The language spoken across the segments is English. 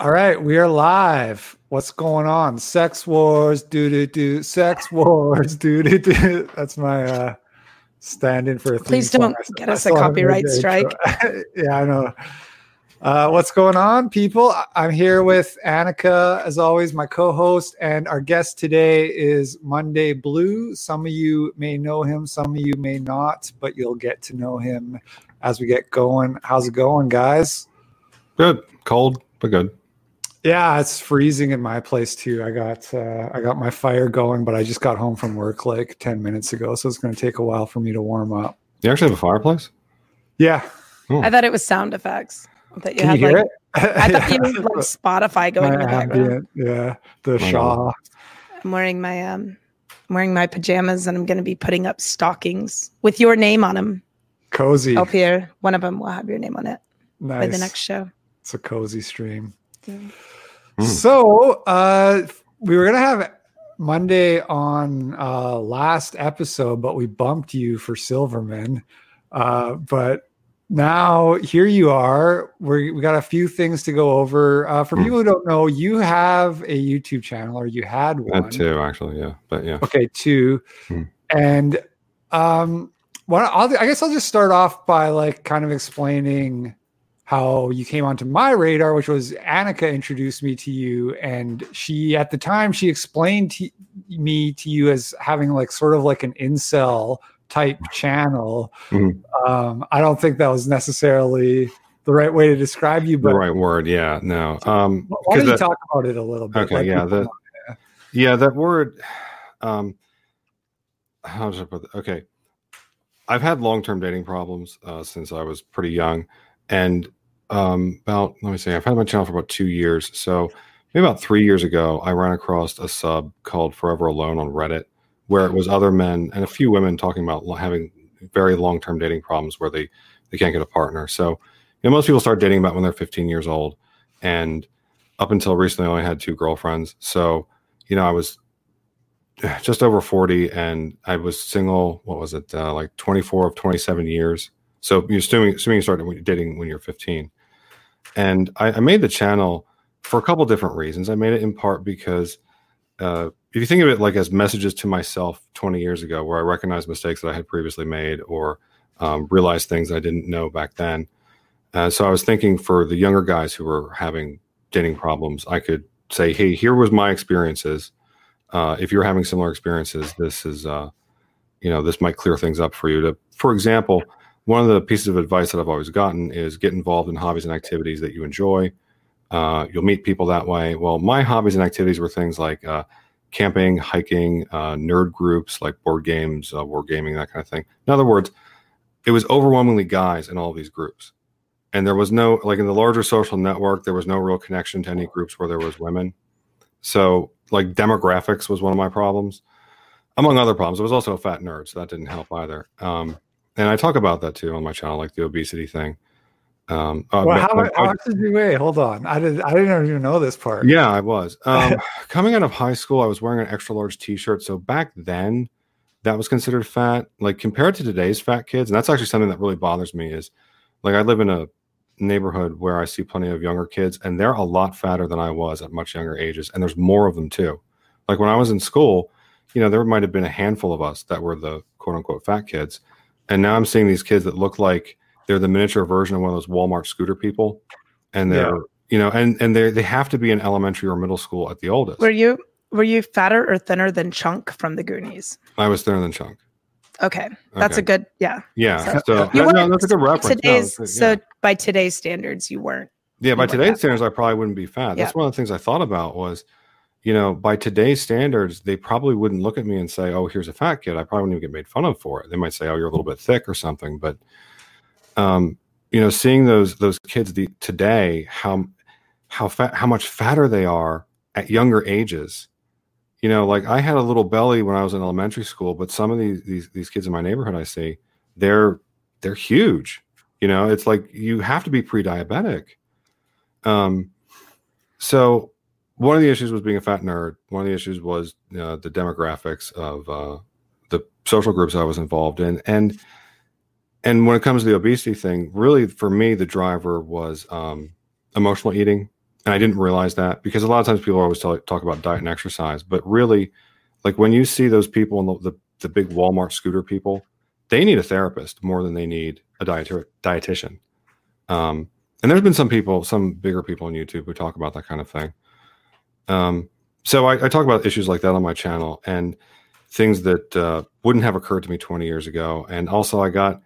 All right, we are live. What's going on? Sex wars, do do do. Sex wars, do do do. That's my uh stand in for a Please don't I- get us a copyright made strike. yeah, I know. Uh, what's going on, people? I'm here with Annika, as always, my co-host, and our guest today is Monday Blue. Some of you may know him, some of you may not, but you'll get to know him as we get going. How's it going, guys? Good. Cold, but good. Yeah, it's freezing in my place too. I got uh, I got my fire going, but I just got home from work like ten minutes ago, so it's going to take a while for me to warm up. You actually have a fireplace? Yeah, I thought it was sound effects. That you can had you hear like, it? I thought you Yeah. had like Spotify going in My the background. ambient, yeah, the Oh. Shaw. I'm wearing my um, I'm wearing my pajamas, and I'm going to be putting up stockings with your name on them. Cozy, Up here, one of them will have your name on it nice. for the next show. It's a cozy stream. Yeah. Mm. So uh, we were gonna have Monday on uh, last episode, but we bumped you for Silverman. Uh, but now here you are. we we got a few things to go over. Uh, for Mm. people who don't know, you have a YouTube channel, or you had one. That too, actually. Yeah. But yeah. Okay, two. Hmm. And um well, I'll, I guess I'll just start off by like kind of explaining how you came onto my radar, which was Annika introduced me to you, and she at the time she explained to me to you as having like sort of like an incel type channel. Mhm. Um, I don't think that was necessarily the right way to describe you, but The right word. Yeah. No. Um, why don't you that- talk about it a little bit? Okay, Let yeah, the- yeah, that word. Um, how should I put that? Okay. I've had long term dating problems uh, since I was pretty young. And um, about, let me see, I've had my channel for about two years. So maybe about three years ago, I ran across a sub called Forever Alone on Reddit, where it was other men and a few women talking about having very long term dating problems where they, they can't get a partner. So, you know, most people start dating about when they're 15 years old. And up until recently, I only had two girlfriends. So, you know, I was just over 40 and I was single, what was it, uh, like 24 of 27 years. So you're assuming, assuming you started dating when you're 15. And I, I made the channel for a couple different reasons. I made it in part because uh, if you think of it like as messages to myself 20 years ago, where I recognized mistakes that I had previously made or um, realized things I didn't know back then. Uh, so I was thinking for the younger guys who were having dating problems, I could say, hey, here was my experiences. Uh, if you're having similar experiences, this is, uh, you know, this might clear things up for you. To, for example, one of the pieces of advice that I've always gotten is get involved in hobbies and activities that you enjoy. Uh, you'll meet people that way. Well, my hobbies and activities were things like uh, camping, hiking, uh, nerd groups like board games, uh, war gaming, that kind of thing. In other words, it was overwhelmingly guys in all these groups. And there was no, like in the larger social network, there was no real connection to any groups where there was women. So, like demographics was one of my problems, among other problems. I was also a fat nerd, so that didn't help either. Um, and I talk about that too on my channel, like the obesity thing. Um, uh, Well, how, how much did you weigh? Hold on, I did. I didn't even know this part. yeah, I was. Um, coming out of high school, I was wearing an extra large T-shirt. So back then, that was considered fat. Like compared to today's fat kids, and that's actually something that really bothers me. Is like I live in a neighborhood where I see plenty of younger kids, and they're a lot fatter than I was at much younger ages, and there's more of them too. Like when I was in school, you know, there might have been a handful of us that were the quote unquote fat kids, and now I'm seeing these kids that look like they're the miniature version of one of those Walmart scooter people, and they're Yeah. you know, and and they they have to be in elementary or middle school at the oldest. Were you were you fatter or thinner than Chunk from the Goonies? I was thinner than Chunk. Okay, that's a good yeah. Yeah, So- so, You that- no, that's a good reference. No, Today's it's- so yeah. by today's standards, you weren't. yeah, by today's standards, I probably wouldn't be fat. That's one of the things I thought about was, you know, by today's standards, they probably wouldn't look at me and say, "Oh, here's a fat kid." I probably wouldn't even get made fun of for it. They might say, "Oh, you're a little bit thick" or something. But, um, you know, seeing those those kids the, today, how how fat, how much fatter they are at younger ages. You know, like I had a little belly when I was in elementary school, but some of these these these kids in my neighborhood I see, they're they're huge. You know, it's like you have to be pre-diabetic. Um, so one of the issues was being a fat nerd. One of the issues was uh, the demographics of uh, the social groups I was involved in, and and when it comes to the obesity thing, really for me the driver was um, emotional eating and I didn't realize that because a lot of times people always tell, talk about diet and exercise, but really, like when you see those people in the, the, the big Walmart scooter people, they need a therapist more than they need a diet- dietitian. Um, and there's been some people, some bigger people on YouTube who talk about that kind of thing. Um, so I, I, talk about issues like that on my channel and things that uh, wouldn't have occurred to me 20 years ago. And also, I got,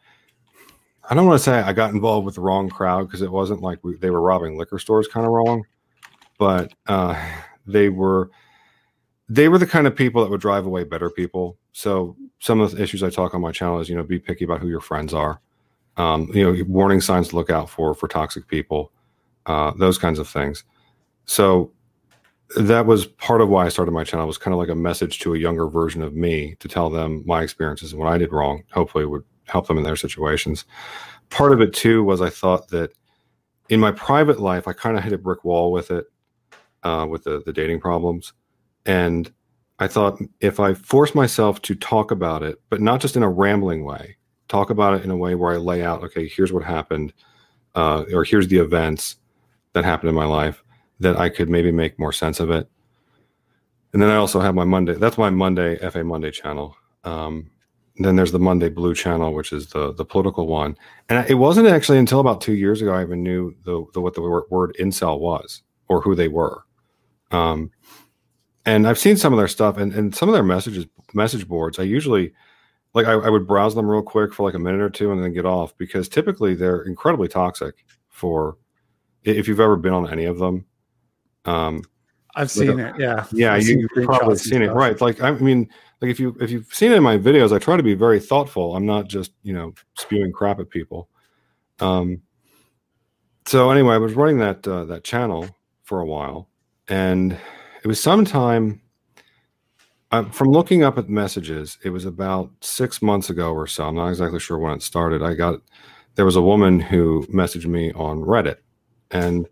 I don't want to say I got involved with the wrong crowd because it wasn't like we, they were robbing liquor stores kind of wrong, but uh, they were they were the kind of people that would drive away better people. So some of the issues I talk on my channel is you know be picky about who your friends are um, you know, warning signs to look out for for toxic people, uh, those kinds of things. So that was part of why I started my channel. It was kind of like a message to a younger version of me to tell them my experiences and what I did wrong. Hopefully, would help them in their situations. Part of it too was I thought that in my private life, I kind of hit a brick wall with it, uh, with the the dating problems, and I thought if I force myself to talk about it, but not just in a rambling way, talk about it in a way where I lay out, okay, here's what happened, uh, or here's the events that happened in my life, that I could maybe make more sense of it. And then I also have my Monday. That's my Monday FA Monday channel. Um, then there's the Monday Blue channel, which is the the political one. And it wasn't actually until about two years ago I even knew the, the what the word, incel was or who they were. Um, and I've seen some of their stuff and, and some of their messages message boards. I usually like I, I, would browse them real quick for like a minute or two and then get off because typically they're incredibly toxic for if you've ever been on any of them um i've seen like, it yeah yeah I've you, have probably seen it right like i mean like if you if you've seen it in my videos i try to be very thoughtful i'm not just you know spewing crap at people um so anyway i was running that uh, that channel for a while and it was sometime uh, from looking up at messages, it was about six months ago or so. I'm not exactly sure when it started. I got there was a woman who messaged me on Reddit, and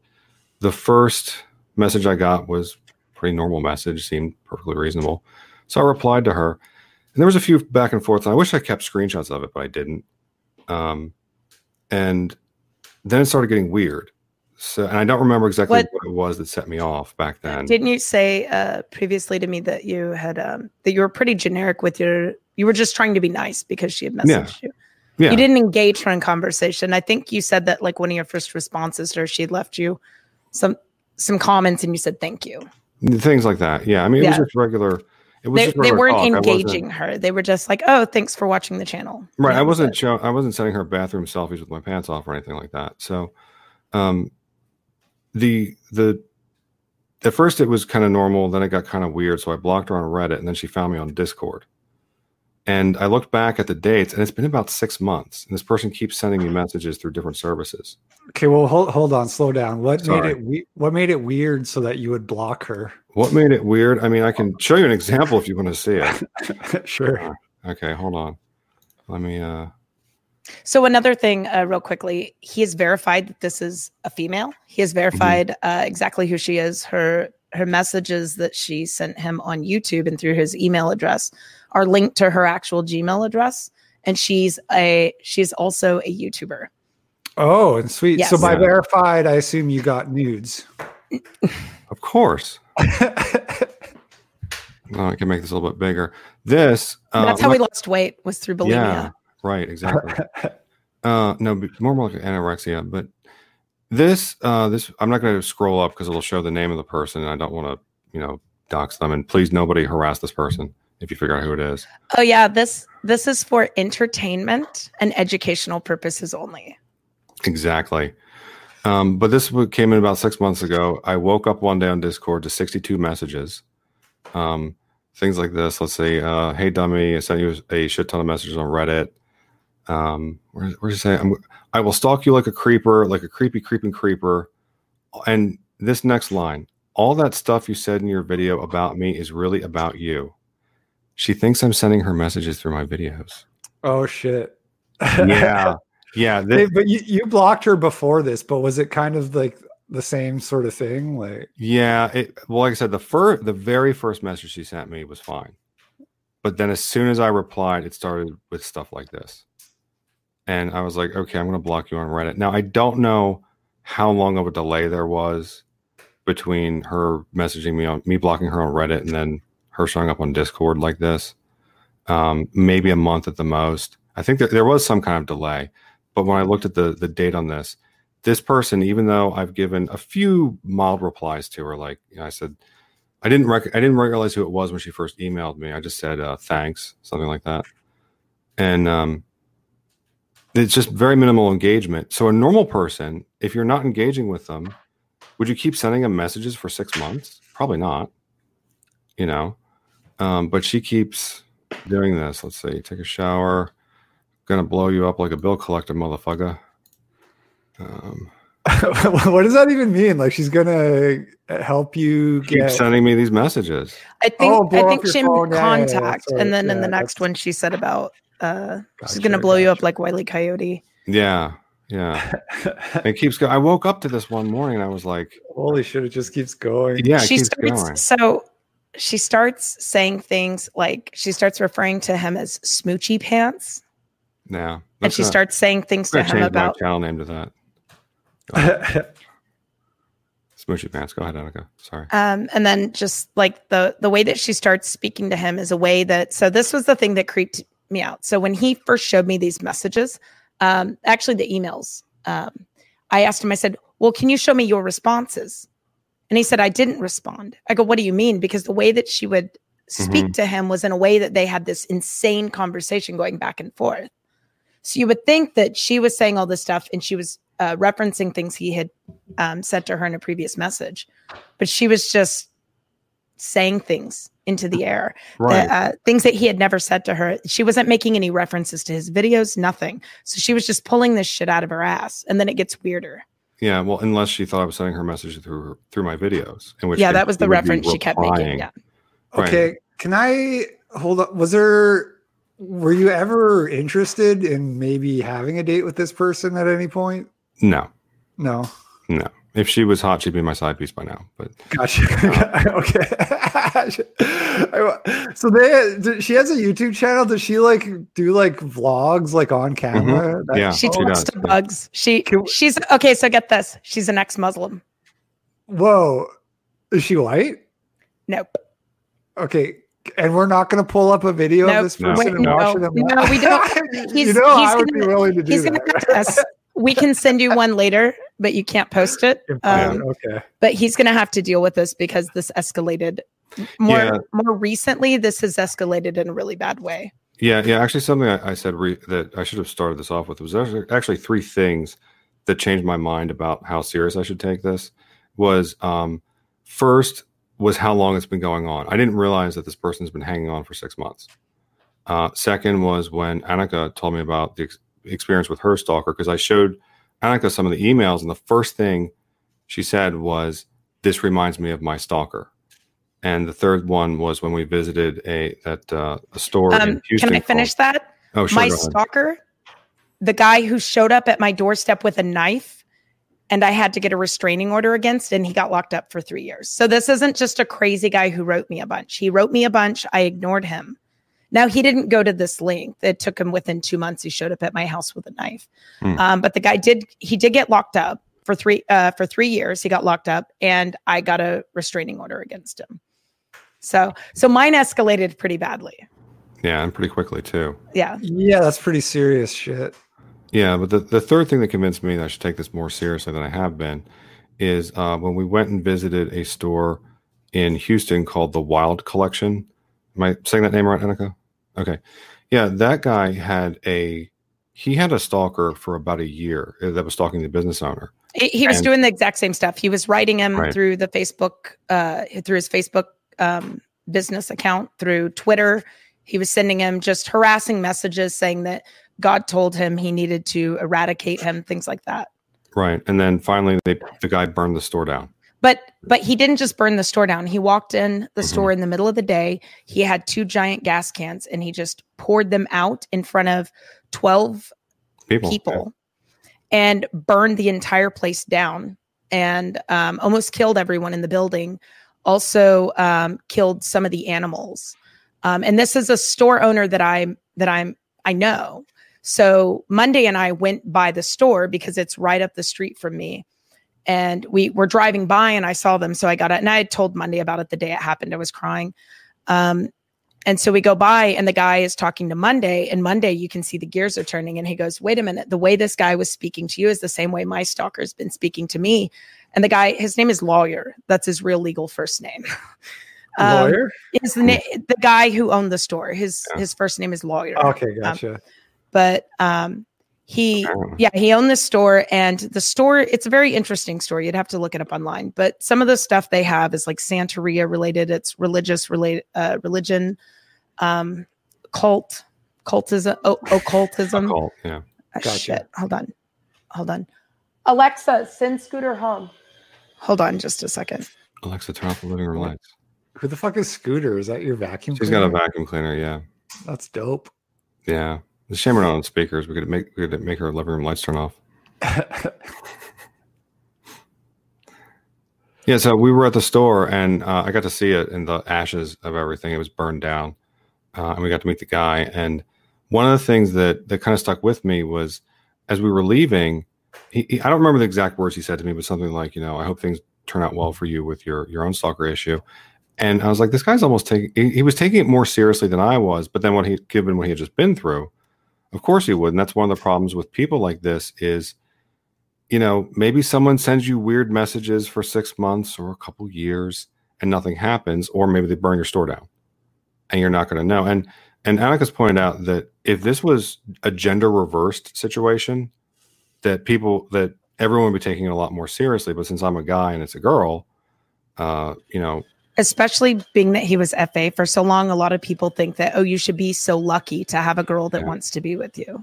the first message I got was pretty normal message, seemed perfectly reasonable. So I replied to her, and there was a few back and forth. And I wish I kept screenshots of it, but I didn't. Um, and then it started getting weird. So, and I don't remember exactly what, what, it was that set me off back then. Didn't you say uh, previously to me that you had um, that you were pretty generic with your? You were just trying to be nice because she had messaged yeah. you. Yeah. You didn't engage her in conversation. I think you said that like one of your first responses to her, she left you some some comments, and you said thank you. Things like that. Yeah, I mean, it yeah. was just regular. It was they, they weren't talk. engaging her. They were just like, "Oh, thanks for watching the channel." Right. I wasn't. Show, I wasn't sending her bathroom selfies with my pants off or anything like that. So, um, the the at first it was kind of normal then it got kind of weird so i blocked her on reddit and then she found me on discord and i looked back at the dates and it's been about six months and this person keeps sending me messages through different services okay well hold, hold on slow down what Sorry. made it we- what made it weird so that you would block her what made it weird i mean i can show you an example if you want to see it sure okay hold on let me uh so another thing, uh, real quickly, he has verified that this is a female. He has verified mm-hmm. uh, exactly who she is. Her her messages that she sent him on YouTube and through his email address are linked to her actual Gmail address, and she's a she's also a YouTuber. Oh, and sweet. Yes. So by yeah. verified, I assume you got nudes. of course. I can make this a little bit bigger. This uh, that's how we lost weight was through bulimia. Yeah. Right, exactly. uh, no, more, more like anorexia. But this, uh, this, I'm not going to scroll up because it'll show the name of the person, and I don't want to, you know, dox them. And please, nobody harass this person if you figure out who it is. Oh yeah, this this is for entertainment and educational purposes only. Exactly. Um, but this came in about six months ago. I woke up one day on Discord to 62 messages. Um, things like this. Let's say, uh, "Hey, dummy, I sent you a shit ton of messages on Reddit. Um, where, where's it say? I'm, I will stalk you like a creeper, like a creepy, creeping creeper. And this next line, all that stuff you said in your video about me is really about you. She thinks I'm sending her messages through my videos. Oh shit. yeah. Yeah. This, hey, but you, you blocked her before this, but was it kind of like the same sort of thing? Like Yeah, it well, like I said, the first the very first message she sent me was fine. But then as soon as I replied, it started with stuff like this and I was like, okay, I'm going to block you on Reddit. Now I don't know how long of a delay there was between her messaging me on me blocking her on Reddit and then her showing up on Discord like this. Um, maybe a month at the most. I think that there was some kind of delay, but when I looked at the the date on this, this person, even though I've given a few mild replies to her, like you know, I said, I didn't rec- I didn't realize who it was when she first emailed me. I just said uh, thanks, something like that, and um, it's just very minimal engagement. So a normal person, if you're not engaging with them, would you keep sending them messages for six months? Probably not. You know, um, but she keeps doing this. Let's see. Take a shower. Gonna blow you up like a bill collector, motherfucker. Um, what does that even mean? Like she's gonna help you keep get. sending me these messages. I think Oh, I think she phone. made Yeah, yeah, yeah, contact, and then in the next that's- one she said about uh, she's gonna blow you up like Wiley Coyote. Yeah, yeah. it keeps going. I woke up to this one morning and I was like, Holy shit! It just keeps going. yeah, it she keeps starts going. so she starts saying things like she starts referring to him as smoochy pants, Yeah. and she gonna- starts saying things to him change my about channel name to that. Smoochy pants. Go ahead, Annika. Sorry. um, and then just like the the way that she starts speaking to him is a way that so this was the thing that creeped me out so when he first showed me these messages um, actually the emails um, i asked him i said well can you show me your responses and he said i didn't respond i go what do you mean because the way that she would speak to him was in a way that they had this insane conversation going back and forth so you would think that she was saying all this stuff and she was uh, referencing things he had um, said to her in a previous message, but she was just saying things into the air, Right. that, uh, things that he had never said to her. She wasn't making any references to his videos, nothing. So she was just pulling this shit out of her ass, and then it gets weirder. Yeah. Well, unless she thought I was sending her message through her, through my videos. In which yeah, that was the she would be reference she kept making. replying. Yeah. Right. Okay, can I hold up? Was there? Were you ever interested in maybe having a date with this person at any point? No, No. no. If she was hot, she'd be my side piece by now. But Gotcha. Um, okay. so they, she has a YouTube channel. Does she like do like vlogs like on mm-hmm. camera? That- Yeah, She she talks does, to yeah. bugs. She Can- she's okay. So get this: she's an ex-Muslim. Whoa. Is she white? Nope. Okay. And we're not going to pull up a video Nope. of this No. person Wait, and no, watching no, we don't. you He's- know, he's I would be gonna- willing to do He's gonna that. have to. es- We can send you one later, but you can't post it. Um, okay. but he's going to have to deal with this because this escalated more Yeah. more recently this has escalated in a really bad way yeah, yeah. Actually, something I, I said re- that I should have started this off with was actually, actually three things that changed my mind about how serious I should take this. Was um, first was how long it's been going on. I didn't realize that this person's been hanging on for six months. Uh, second was when Annika told me about the ex- experience with her stalker because I showed Annika some of the emails, and the first thing she said was, "This reminds me of my stalker." And the third one was when we visited a that uh, a store um, in Houston. can i finish called- that Oh, sure. my stalker the guy who showed up at my doorstep with a knife and i had to get a restraining order against and he got locked up for three years so this isn't just a crazy guy who wrote me a bunch he wrote me a bunch i ignored him now he didn't go to this length it took him within two months he showed up at my house with a knife Hmm. um, but the guy did he did get locked up for three uh, for three years he got locked up and i got a restraining order against him so so mine escalated pretty badly Yeah, and pretty quickly too. yeah Yeah, that's pretty serious shit. Yeah, but the, the third thing that convinced me that I should take this more seriously than I have been is uh, when we went and visited a store in Houston called the Wild Collection. Am I saying that name right, Annika? Okay. Yeah, that guy had a he had a stalker for about a year uh, that was stalking the business owner. He, he was And- doing the exact same stuff. He was writing him Right. through the Facebook, uh, through his Facebook um, business account, through Twitter. He was sending him just harassing messages saying that God told him he needed to eradicate him, things like that. Right. And then finally they the guy burned the store down. But but he didn't just burn the store down. He walked in the Mhm. store in the middle of the day. He had two giant gas cans and he just poured them out in front of twelve People. people and burned the entire place down and um, almost killed everyone in the building also um, killed some of the animals um, and this is a store owner that i'm that i'm i know so monday and i went by the store because it's right up the street from me and we were driving by and I saw them. So I got it. And I had told Monday about it the day it happened. I was crying. Um, and so we go by and the guy is talking to Monday and Monday you can see the gears are turning and he goes, "Wait a minute. The way this guy was speaking to you is the same way my stalker's been speaking to me." And the guy his name is Lawyer. That's his real legal first name. Um, Lawyer? is the, na- the guy who owned the store. His his first name is Lawyer. Okay, gotcha. But um he Oh. yeah, he owned this store and the store it's a very interesting story. You'd have to look it up online. But some of the stuff they have is like Santeria related, it's religious related uh religion, um cult, cultism, o- occultism. Occult, yeah. Ah, Gotcha. Shit. Hold on. Hold on. Alexa, send Scooter home. Hold on just a second. Alexa, turn off the living room lights. Who the fuck is Scooter? Is that your vacuum? She's got a vacuum cleaner. Yeah, That's dope. yeah. The shame we're not on speakers. We could make we could make her living room lights turn off. Yeah, so we were at the store and uh, I got to see it in the ashes of everything. It was burned down, uh, and we got to meet the guy. And one of the things that that kind of stuck with me was as we were leaving. He, he, I don't remember the exact words he said to me, but something like, you know, I hope things turn out well for you with your your own stalker issue. And I was like, this guy's almost taking. He, he was taking it more seriously than I was. But then what he given what he had just been through, of course he would. And that's one of the problems with people like this is you know, maybe someone sends you weird messages for six months or a couple years and nothing happens, or maybe they burn your store down and you're not going to know. And and Annika's pointed out that if this was a gender reversed situation, that people that everyone would be taking it a lot more seriously. But since I'm a guy and it's a girl, uh, you know, Especially being that he was FA for so long, a lot of people think that, oh, you should be so lucky to have a girl that Yeah. wants to be with you.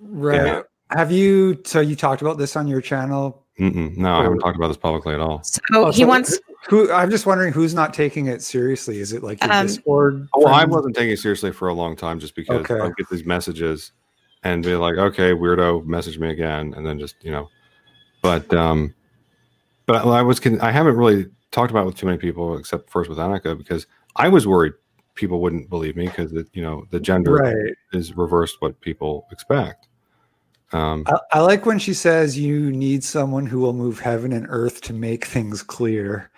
Right. Yeah. Have you? So you talked about this on your channel? mm-mm, no, I haven't talked about this publicly at all. So Oh, he so wants Who? I'm just wondering who's not taking it seriously. Is it like your Um, Discord? Oh, I wasn't taking it seriously for a long time just because Okay. I get these messages and be like, okay, weirdo, message me again. And then just, you know, but, um, but I was, con- I haven't really talked about with too many people except first with Annika because I was worried people wouldn't believe me because, you know, the gender Right. is reversed what people expect. Um, I, I like when she says you need someone who will move heaven and earth to make things clear.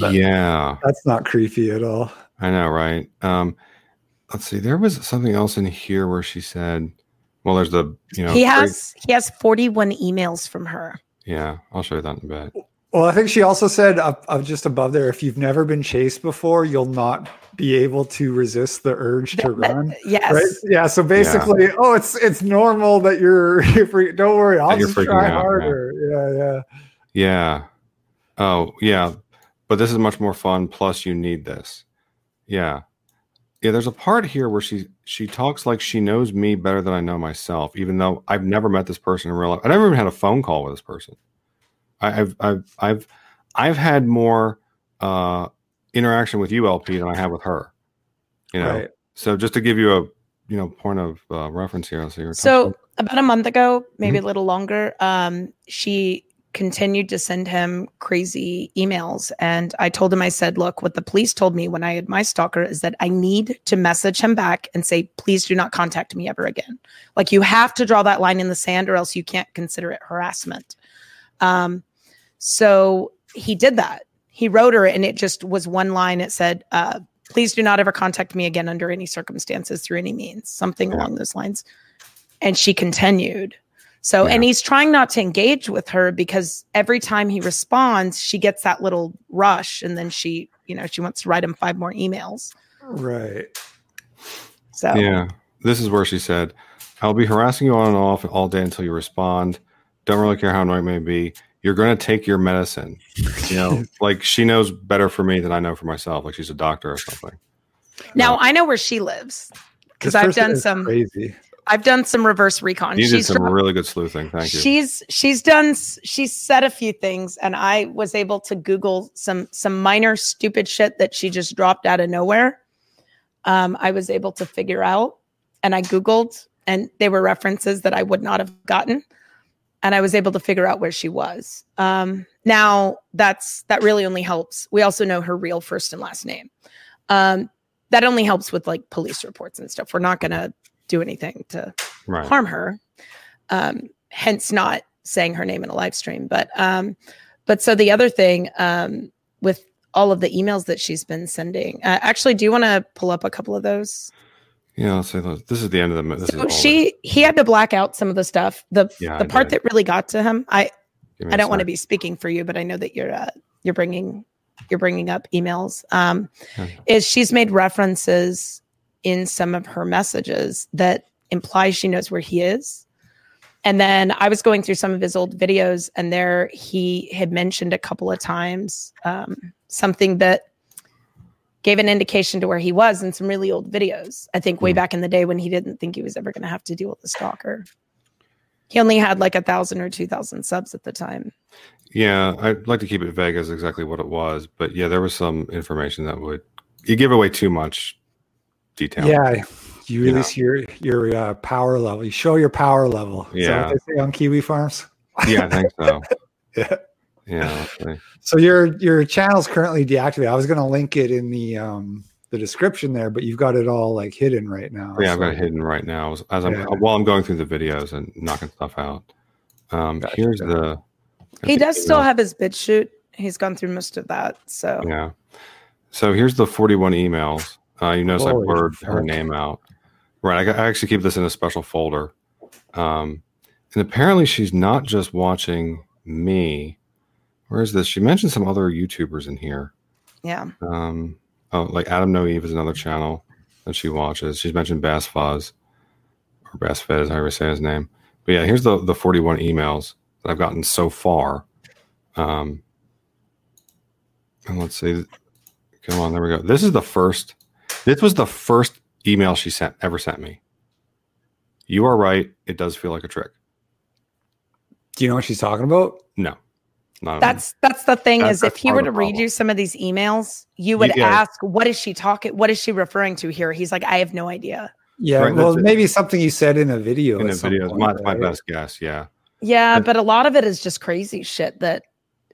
But- yeah, That's not creepy at all. I know, right? Um, let's see. There was something else in here where she said, well, there's the, you know, he three- has he has 41 emails from her. yeah, I'll show you that in a bit. Well, I think she also said up, up just above there, if you've never been chased before, you'll not be able to resist the urge to run. Yes. Right? Yeah. So basically, oh, it's it's normal that you're. you're free, don't worry, I'll just try out, yeah. harder. Yeah, yeah. Yeah. Oh, yeah. But this is much more fun. Plus, you need this. Yeah. Yeah. There's a part here where she she talks like she knows me better than I know myself, even though I've never met this person in real life. I never even had a phone call with this person. I, I've I've I've I've had more uh, interaction with you, LP, than I have with her. You know. Right. So just to give you a you know point of uh, reference here, let's see. So about a month ago, maybe Mm-hmm. a little longer, um, she continued to send him crazy emails. And I told him, I said, look, what the police told me when I had my stalker is that I need to message him back and say, please do not contact me ever again. Like you have to draw that line in the sand or else you can't consider it harassment. Um, so he did that. He wrote her and it just was one line. It said, uh, please do not ever contact me again under any circumstances through any means, something Yeah. along those lines. And she continued. So, Yeah. and he's trying not to engage with her because every time he responds, she gets that little rush and then she, you know, she wants to write him five more emails. Right. So, Yeah. This is where she said, I'll be harassing you on and off all day until you respond. Don't really care how annoying it may be. You're going to take your medicine. You know, like she knows better for me than I know for myself. Like she's a doctor or something. now I know where she lives because I've done some, crazy. I've done some reverse recon. You did She's some dropped- really good sleuthing. Thank you. She's she's done s- she's said a few things and I was able to google some some minor stupid shit that she just dropped out of nowhere. Um I was able to figure out and I googled and they were references that I would not have gotten and I was able to figure out where she was. Um now that's that really only helps. We also know her real first and last name. Um that only helps with like police reports and stuff. We're not going to do anything to right. harm her. Um, hence, not saying her name in a live stream. But um, but so the other thing um, with all of the emails that she's been sending, uh, actually, do you want to pull up a couple of those? Yeah, I'll say. This is the end of the. This So all of it. she he had to black out some of the stuff. The Yeah, the I part did. that really got to him, I I don't want to be speaking for you, but I know that you're uh, you're bringing you're bringing up emails. Um, Yeah. is she's made references in some of her messages that implies she knows where he is. And then I was going through some of his old videos, and there he had mentioned a couple of times um, something that gave an indication to where he was in some really old videos. I think way Hmm. back in the day when he didn't think he was ever going to have to deal with a stalker. He only had like a thousand or two thousand subs at the time. Yeah, I'd like to keep it vague as exactly what it was, but yeah, there was some information that would you give away too much detail. Yeah, you You release your your uh, power level. You show your power level. Is that Yeah. what they say on Kiwi Farms? yeah, I think so. Yeah. Yeah. So your your channel's currently deactivated. I was going to link it in the um the description there, but you've got it all like hidden right now. yeah, I've got it hidden right now as, as I'm Yeah. while I'm going through the videos and knocking stuff out. Um, Gotcha. here's the. He the does still have his BitChute. He's gone through most of that. So Yeah. So here's the 41 emails. Uh, you notice I Holy blurred her name out. Right. I, I actually keep this in a special folder. Um, and apparently she's not just watching me. Where is this? She mentioned some other YouTubers in here. yeah. Um, oh, like Adam No Eve is another channel that she watches. She's mentioned Bass Fuzz or Bass Fed, is however you say his name. But yeah, here's the the 41 emails that I've gotten so far. Um, and let's see. Come on, there we go. This is the first. This was the first email she sent ever sent me. You are right. It does feel like a trick. Do you know what she's talking about? No, not at all. That's that's the thing That's- is if he were to the read you some of these emails, you would Yeah. ask, "What is she talking? What is she referring to here?" He's like, "I have no idea." Yeah, Right, well, that's it. maybe something you said in a video. in at the some point, My, my best guess. Yeah. Yeah, And- but a lot of it is just crazy shit that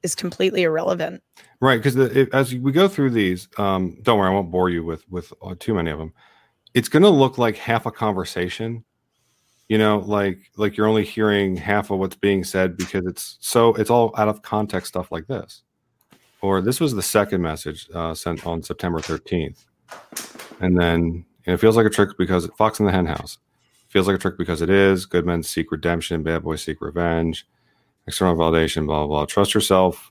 is completely irrelevant. Right, because as we go through these, um, don't worry, I won't bore you with with uh, too many of them. It's going to look like half a conversation, you know, like like you're only hearing half of what's being said because it's so it's all out of context stuff like this. Or this was the second message uh, sent on September 13th, and then and it feels like a trick because Fox in the Hen House feels like a trick because it is. Good men seek redemption, bad boys seek revenge, external validation, blah blah blah. Trust yourself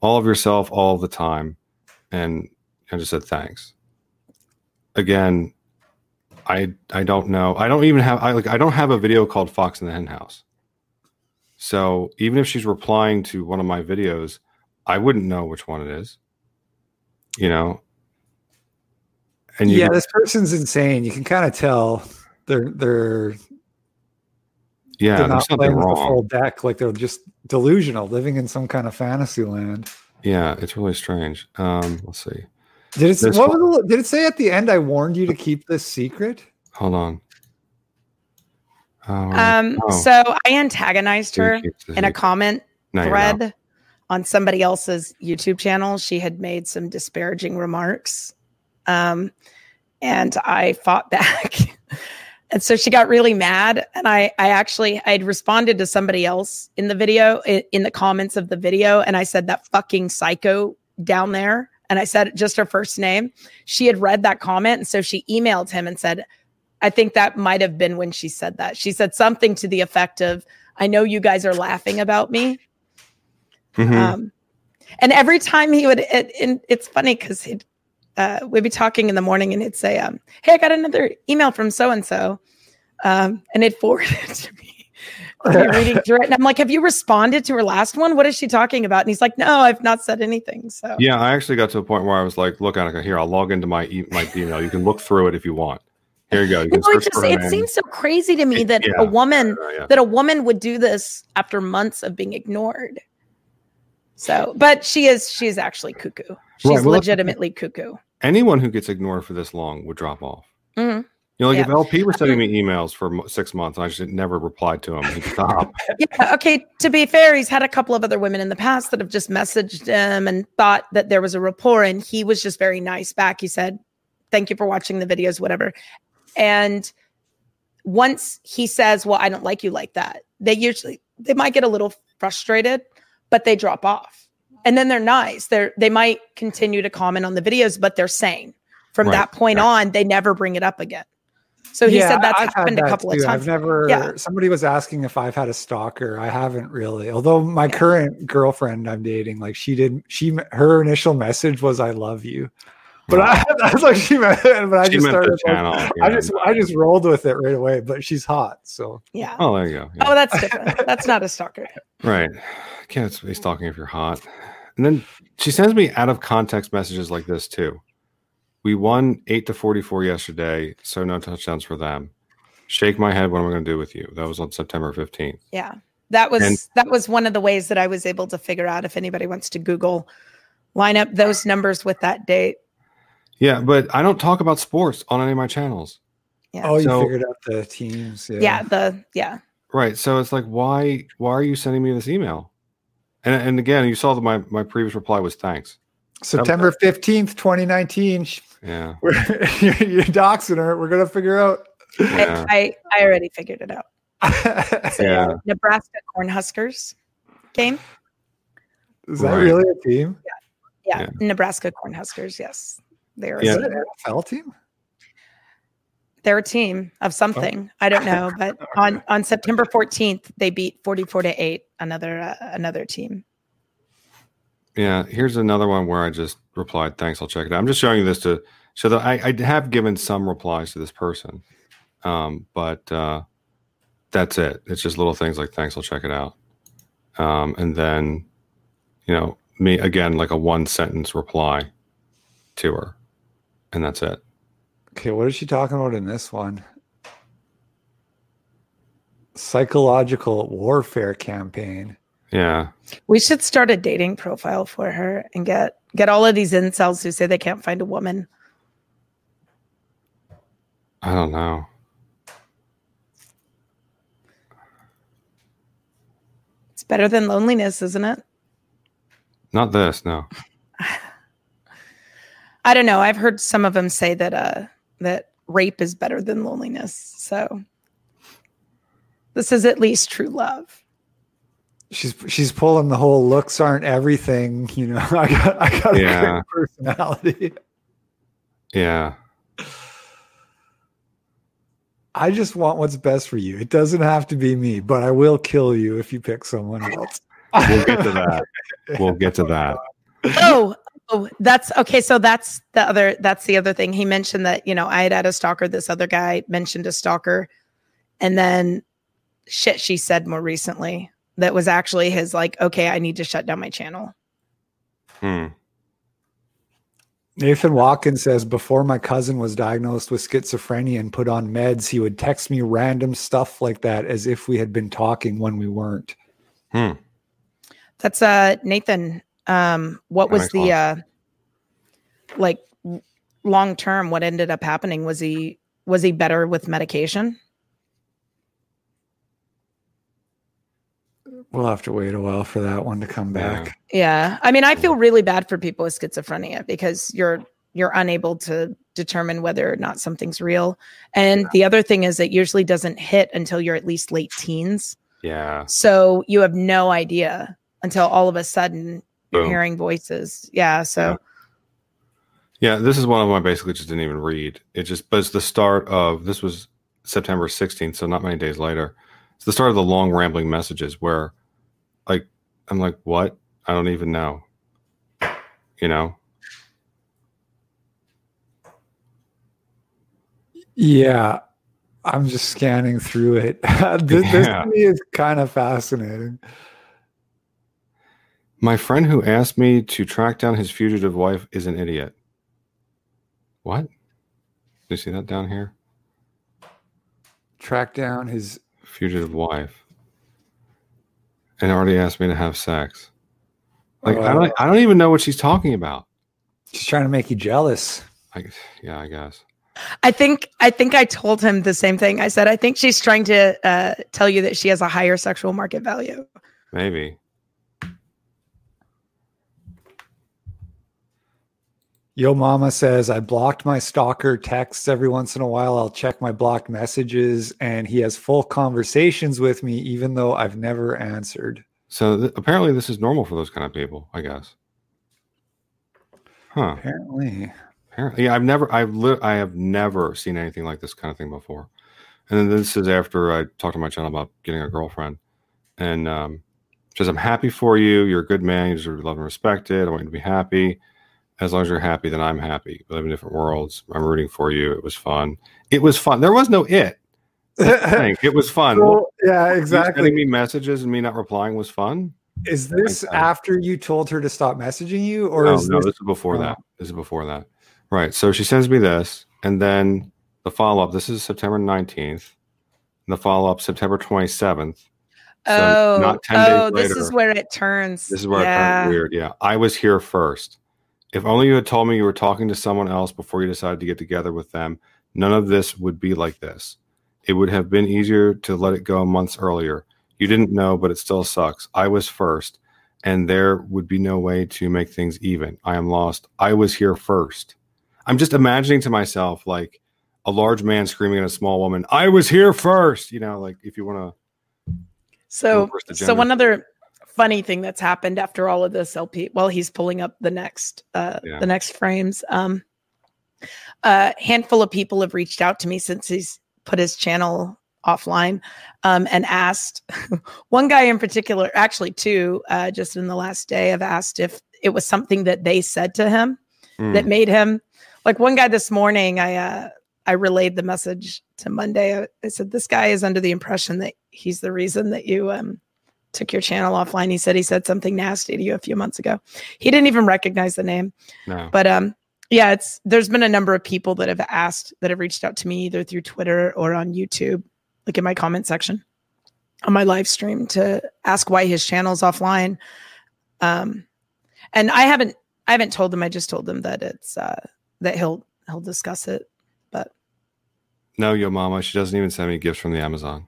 all of yourself all the time and i just said thanks again i i don't know i don't even have i like i don't have a video called fox in the hen house so even if she's replying to one of my videos i wouldn't know which one it is you know and you yeah, can- this person's insane. You can kind of tell they're they're yeah they're not playing with the full deck. Like they're just delusional, living in some kind of fantasy land. yeah it's really strange um let's see Did it? What was the, did it say at the end? I warned you to keep this secret. hold on Oh, Um, oh, so I antagonized her in a comment No, thread on somebody else's YouTube channel. She had made some disparaging remarks. Um, and I fought back. and so she got really mad. And I, I actually, I'd responded to somebody else in the video, i- in the comments of the video. And I said, that fucking psycho down there. And I said just her first name. She had read that comment. And so she emailed him and said, I think that might have been when she said that. She said something to the effect of, I know you guys are laughing about me. Mhm. Um, and every time he would, it, and it's funny because he'd, uh, we'd be talking in the morning and he'd say, um, Hey, I got another email from so and so. Um, and it forwarded it to me. Reading through it. And I'm like, Have you responded to her last one? What is she talking about? And he's like, No, I've not said anything. So, Yeah, I actually got to a point where I was like, "Look, Annika, here I'll log into my e- my email. You can look through it if you want. Here you go. You know, it just it name." seems so crazy to me It- that yeah. a woman yeah. that a woman would do this after months of being ignored. So, but she is she's actually cuckoo. She's well, legitimately cuckoo. Anyone who gets ignored for this long would drop off. Mhm. You know, like if LP were sending um, me emails for six months, and I just never replied to him. He'd stop. Yeah, okay. To be fair, he's had a couple of other women in the past that have just messaged him and thought that there was a rapport, and he was just very nice back. He said, "Thank you for watching the videos, whatever." And once he says, "Well, I don't like you like that," they usually they might get a little frustrated, but they drop off. And then they're nice. They're they might continue to comment on the videos, but they're sane. From Right, that point right. on, they never bring it up again. So he said that's I've had happened a that couple of too. times. I've never. Yeah. Somebody was asking if I've had a stalker. I haven't really. Although my Yeah. current girlfriend I'm dating, like she did, she her initial message was "I love you," but I, that's like she meant. But I She just started. the like, channel. I just I just rolled with it right away. But she's hot, so yeah. Oh, there you go. Yeah. Oh, that's different. that's not a stalker. Right. Can't be stalking if you're hot. And then she sends me out of context messages like this too. We won eight to forty-four yesterday, so no touchdowns for them. Shake my head. What am I going to do with you? That was on September fifteenth. Yeah. That was And- that was one of the ways that I was able to figure out if anybody wants to Google line up those numbers with that date. Yeah, but I don't talk about sports on any of my channels. Yeah. oh, you So- figured out the teams. Yeah. yeah, the yeah. Right. So it's like, why? Why are you sending me this email? And and again, you saw that my my previous reply was thanks. September fifteenth, twenty nineteen. Yeah. We're you're, you're doxing her. We're gonna figure out. Yeah. I, I I already figured it out. Is Yeah. Nebraska Cornhuskers game. Is that Right. really a team? Yeah, Yeah. Nebraska Cornhuskers. Yes, they're Yeah. A, that an NFL team? they're a team of something. I don't know, but on on September fourteenth, they beat forty four to eight another uh, another team. Yeah, here's another one where I just replied, "Thanks, I'll check it out." I'm just showing you this to show that I, I have given some replies to this person, um, but uh, that's it. It's just little things like "Thanks, I'll check it out," um, and then, you know, me again like a one sentence reply to her, and that's it. Okay, what is she talking about in this one? Psychological warfare campaign. Yeah, We should start a dating profile for her and get get all of these incels who say they can't find a woman. I don't know. It's better than loneliness, isn't it? Not this. No. I don't know. I've heard some of them say that uh that rape is better than loneliness. So this is at least true love. She's she's pulling the whole looks aren't everything. You know, I got I got a Yeah. great personality. Yeah. I just want what's best for you. It doesn't have to be me, but I will kill you if you pick someone else. We'll get to that. We'll get to oh that. oh, oh, that's okay. So that's the other. That's the other thing. He mentioned that you know I had had a stalker. This other guy mentioned a stalker, and then shit she said more recently that was actually his like, okay, I need to shut down my channel. Hmm. Nathan Watkins says before my cousin was diagnosed with schizophrenia and put on meds, he would text me random stuff like that as if we had been talking when we weren't. Hmm. That's uh Nathan. Um, what was makes the uh like long term? What ended up happening? Was he was he better with medication? We'll have to wait a while for that one to come back. Yeah. I mean, I feel really bad for people with schizophrenia because you're you're unable to determine whether or not something's real. And the other thing is it usually doesn't hit until you're at least late teens. Yeah. So you have no idea until all of a sudden you're hearing voices. Yeah. So Yeah, this is one of them I basically just didn't even read. It just, but it's the start of this was September 16th, so not many days later. It's the start of the long rambling messages where, like, I'm like, what? I don't even know. You know? Yeah. I'm just scanning through it. this, this to me is kind of fascinating. My friend who asked me to track down his fugitive wife is an idiot. What? Do you see that down here? Track down his Fugitive wife. And already asked me to have sex. Like I Uh, don't I don't even know what she's talking about. She's trying to make you jealous. I, yeah, I guess. I think I think I told him the same thing. I said I think she's trying to uh, tell you that she has a higher sexual market value. Maybe. Yo Mama says, I blocked my stalker texts every once in a while. I'll check my blocked messages, and he has full conversations with me, even though I've never answered. So th- apparently, this is normal for those kind of people, I guess. Huh. Apparently. Apparently, yeah, I've never, I've, li- I have never seen anything like this kind of thing before. And then this is after I talked to my channel about getting a girlfriend, and um, says, "I'm happy for you. You're a good man. You deserve to be loved and respected. I want you to be happy. As long as you're happy, then I'm happy. We live in different worlds. I'm rooting for you. It was fun. It was fun. There was no it. It was fun. Well, yeah, You exactly. Sending me messages and me not replying was fun. Is this Okay. after you told her to stop messaging you, or no, is no, this? this is before oh. that. This is before that. Right. So she sends me this, and then the follow up. This is September 19th. The follow up September 27th. So oh, not 10 days oh, this is where it turns. This is where yeah. it turned weird. Yeah. I was here first. If only you had told me you were talking to someone else before you decided to get together with them, none of this would be like this. It would have been easier to let it go months earlier. You didn't know, but it still sucks. I was first, and there would be no way to make things even. I am lost. I was here first. I'm just imagining to myself like a large man screaming at a small woman, I was here first. You know, like if you want to So, so one other funny thing that's happened after all of this LP, while he's pulling up the next, uh, Yeah. the next frames, um, a handful of people have reached out to me since he's put his channel offline, um, and asked. one guy in particular, actually two, uh, just in the last day, have asked if it was something that they said to him Hmm. that made him like one guy this morning i uh i relayed the message to monday I, I said this guy is under the impression that he's the reason that you um took your channel offline. He said he said something nasty to you a few months ago. He didn't even recognize the name. No. but um yeah it's there's been a number of people that have asked that have reached out to me either through twitter or on youtube like in my comment section on my live stream to ask why his channel's offline. Um and i haven't i haven't told them i just told them that it's uh that he'll he'll discuss it but No, yo mama, she doesn't even send me gifts from the Amazon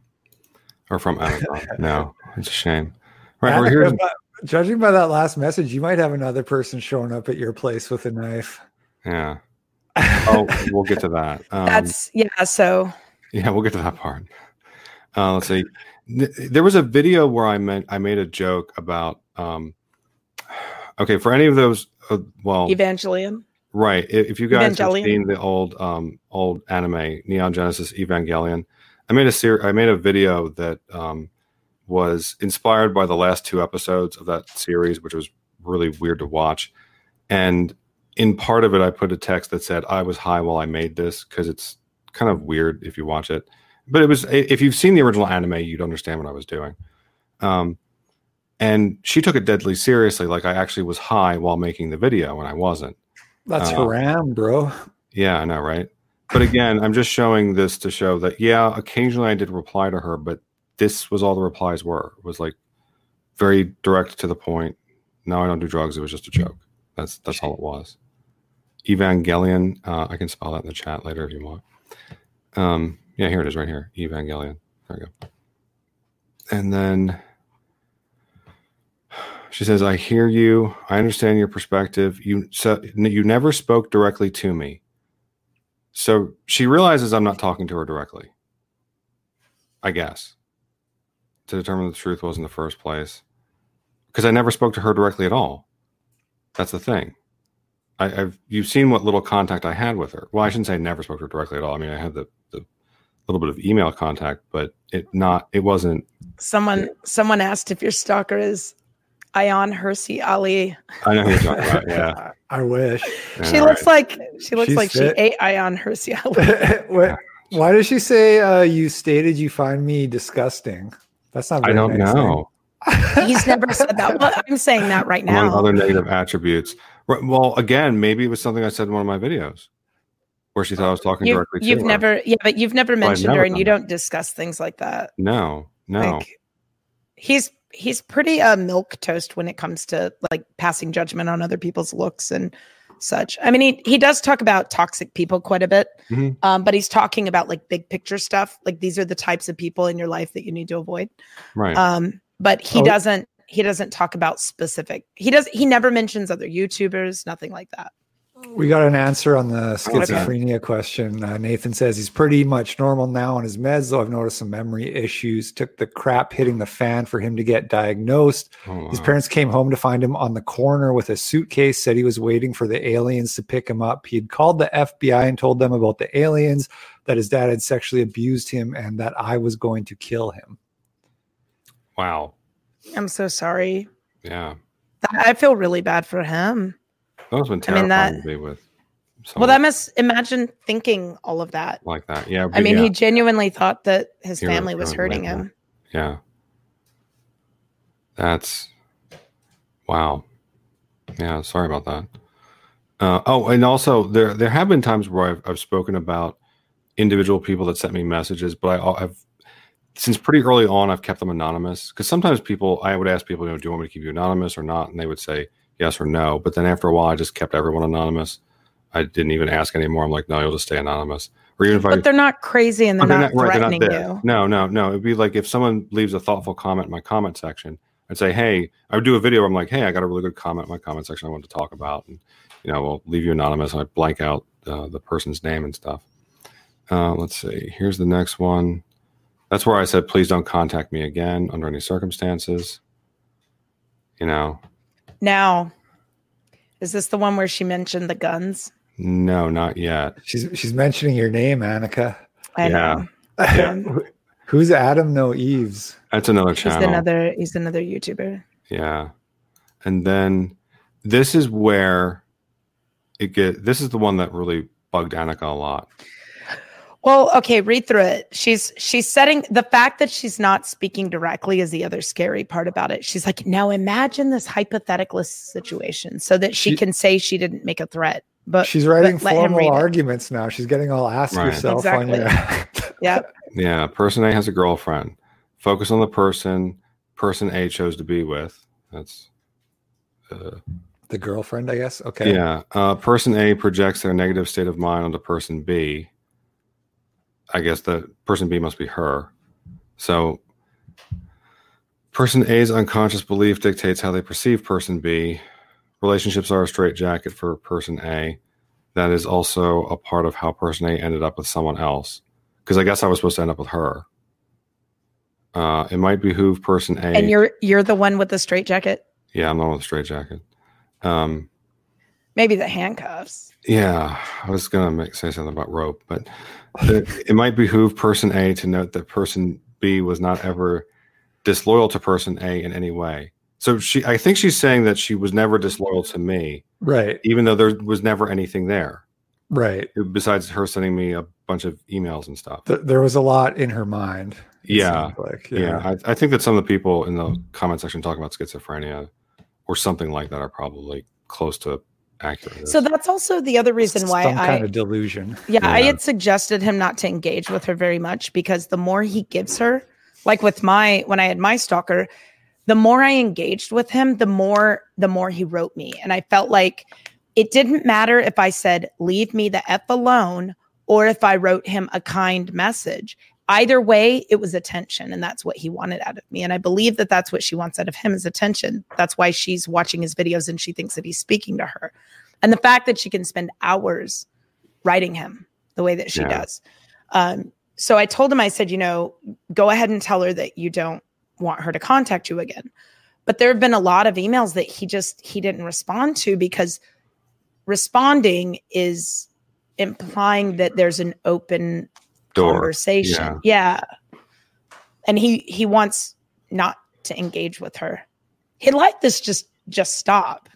or from Amazon. no, it's a shame. Right, we're here. Annika, but judging by that last message, you might have another person showing up at your place with a knife. Yeah. Oh, we'll get to that. Um, that's yeah so yeah, we'll get to that part. Uh, let's see. There was a video where I meant I made a joke about. Um, okay, for any of those, uh, well, evangelion Right. If you guys have seen the old um old anime Neon Genesis Evangelion, I made a ser- I made a video that um was inspired by the last two episodes of that series, which was really weird to watch. And in part of it, I put a text that said, "I was high while I made this," because it's kind of weird if you watch it. But it was, if you've seen the original anime, you'd understand what I was doing. Um, and she took it deadly seriously, like I actually was high while making the video, and I wasn't. That's Uh, haram, bro. Yeah, I know, right? But again, I'm just showing this to show that yeah, occasionally I did reply to her, but this was all the replies were. It was like very direct to the point. No, I don't do drugs. It was just a joke. That's that's all it was. Evangelion. Uh, I can spell that in the chat later if you want. Um, yeah, here it is, right here. Evangelion. There we go. And then she says, "I hear you. I understand your perspective. You so you never spoke directly to me. So she realizes I'm not talking to her directly. I guess to determine the truth was in the first place, because I never spoke to her directly at all. That's the thing. I, I've you've seen what little contact I had with her. Well, I shouldn't say I never spoke to her directly at all. I mean, I had the the little bit of email contact, but it not it wasn't. someone someone asked if your stalker is Ayaan Hirsi Ali. I know who you're talking about. Yeah, I wish. she Yeah, looks like she looks She's like fit. she ate Ayaan Hirsi Ali. what, why does she say uh, you stated you find me disgusting? That's not. I don't nice know. He's never said that. Well, I'm saying that right among now. other negative attributes. Well, again, maybe it was something I said in one of my videos where she thought I was talking You've, directly to you've her. never, yeah, but you've never Well, mentioned never her, and you done don't discuss things like that. No, no. Like, he's he's pretty uh, milk toast when it comes to like passing judgment on other people's looks and such. I mean, he he does talk about toxic people quite a bit, Mhm. um, but he's talking about like big picture stuff. Like these are the types of people in your life that you need to avoid. right. Um, but he Oh. doesn't he doesn't talk about specific. He does he never mentions other YouTubers, nothing like that. We got an answer on the Okay. schizophrenia question. Uh, Nathan says he's pretty much normal now on his meds, though I've noticed some memory issues. Took the crap hitting the fan for him to get diagnosed. Oh, His parents came home to find him on the corner with a suitcase, said he was waiting for the aliens to pick him up. He'd called the FBI and told them about the aliens, that his dad had sexually abused him, and that I was going to kill him. Wow. I'm so sorry. Yeah. I feel really bad for him. Have been I mean, that- to be with. Well, that must imagine thinking all of that. like that. Yeah. I mean, yeah, he genuinely thought that his He family was hurting him. Yeah. That's wow. Yeah, sorry about that. Uh, oh, and also there there have been times where I've, I've spoken about individual people that sent me messages, but I, I've since pretty early on I've kept them anonymous because sometimes people I would ask people, you know, do you want me to keep you anonymous or not, and they would say yes or no. But then after a while, I just kept everyone anonymous. I didn't even ask anymore. I'm like, no, you'll just stay anonymous. Or even if I But they're not crazy and they're, Oh, not, right, threatening there. you. No, no, no. It'd be like if someone leaves a thoughtful comment in my comment section, I'd say, "Hey," I would do a video. Where I'm like, "Hey, I got a really good comment in my comment section. I want to talk about," and you know, we'll leave you anonymous. And I blank out uh, the person's name and stuff. Uh, let's see. Here's the next one. That's where I said, "Please don't contact me again under any circumstances." You know, Now, is this the one where she mentioned the guns? no, not yet. She's she's mentioning your name, Annika. I Yeah. know. Yeah. Who's Adam No Eves? That's another He's channel. another he's another YouTuber. Yeah. And then this is where it get this is the one that really bugged Annika a lot. Well, okay, read through it. She's she's setting the fact that she's not speaking directly is the other scary part about it. She's like, now imagine this hypothetical situation so that she, She- can say she didn't make a threat. But She's writing but let him read formal it. arguments now. She's getting all ask Right. yourself on your. yeah, Yeah, person A has a girlfriend. Focus on the person person A chose to be with. That's uh, the girlfriend, I guess. Okay. yeah. Uh, person A projects their negative state of mind onto person B. I guess the person B must be her. So person A's unconscious belief dictates how they perceive person B. Relationships are a straitjacket for person A. That is also a part of how person A ended up with someone else. Because I guess I was supposed to end up with her. Uh, it might behoove person A. and you're you're the one with the straight jacket, yeah, I'm the one with the straitjacket. Um, maybe the handcuffs. Yeah, I was gonna make, say something about rope, but it, it might behoove person A to note that person B was not ever disloyal to person A in any way. So she, I think she's saying that she was never disloyal to me, Right. even though there was never anything there Right. besides her sending me a bunch of emails and stuff. Th- there was a lot in her mind. Yeah, seemed Like, Yeah, I, I think that some of the people in the comment section talking about schizophrenia or something like that are probably close to accurate. So that's also the other reason why Some I kind of delusion. Yeah, I had suggested him not to engage with her very much because the more he gives her, like with my when I had my stalker, the more I engaged with him, the more the more he wrote me. And I felt like it didn't matter if I said leave me the F alone or if I wrote him a kind message. Either way, it was attention and that's what he wanted out of me. And I believe that that's what she wants out of him is attention. That's why she's watching his videos and she thinks that he's speaking to her. And the fact that she can spend hours writing him the way that she Yeah. does. Um, so I told him, I said, you know, go ahead and tell her that you don't want her to contact you again. But there have been a lot of emails that he just he didn't respond to because responding is implying that there's an open Door. conversation. Yeah. And he he wants not to engage with her. He'd like this just just stop.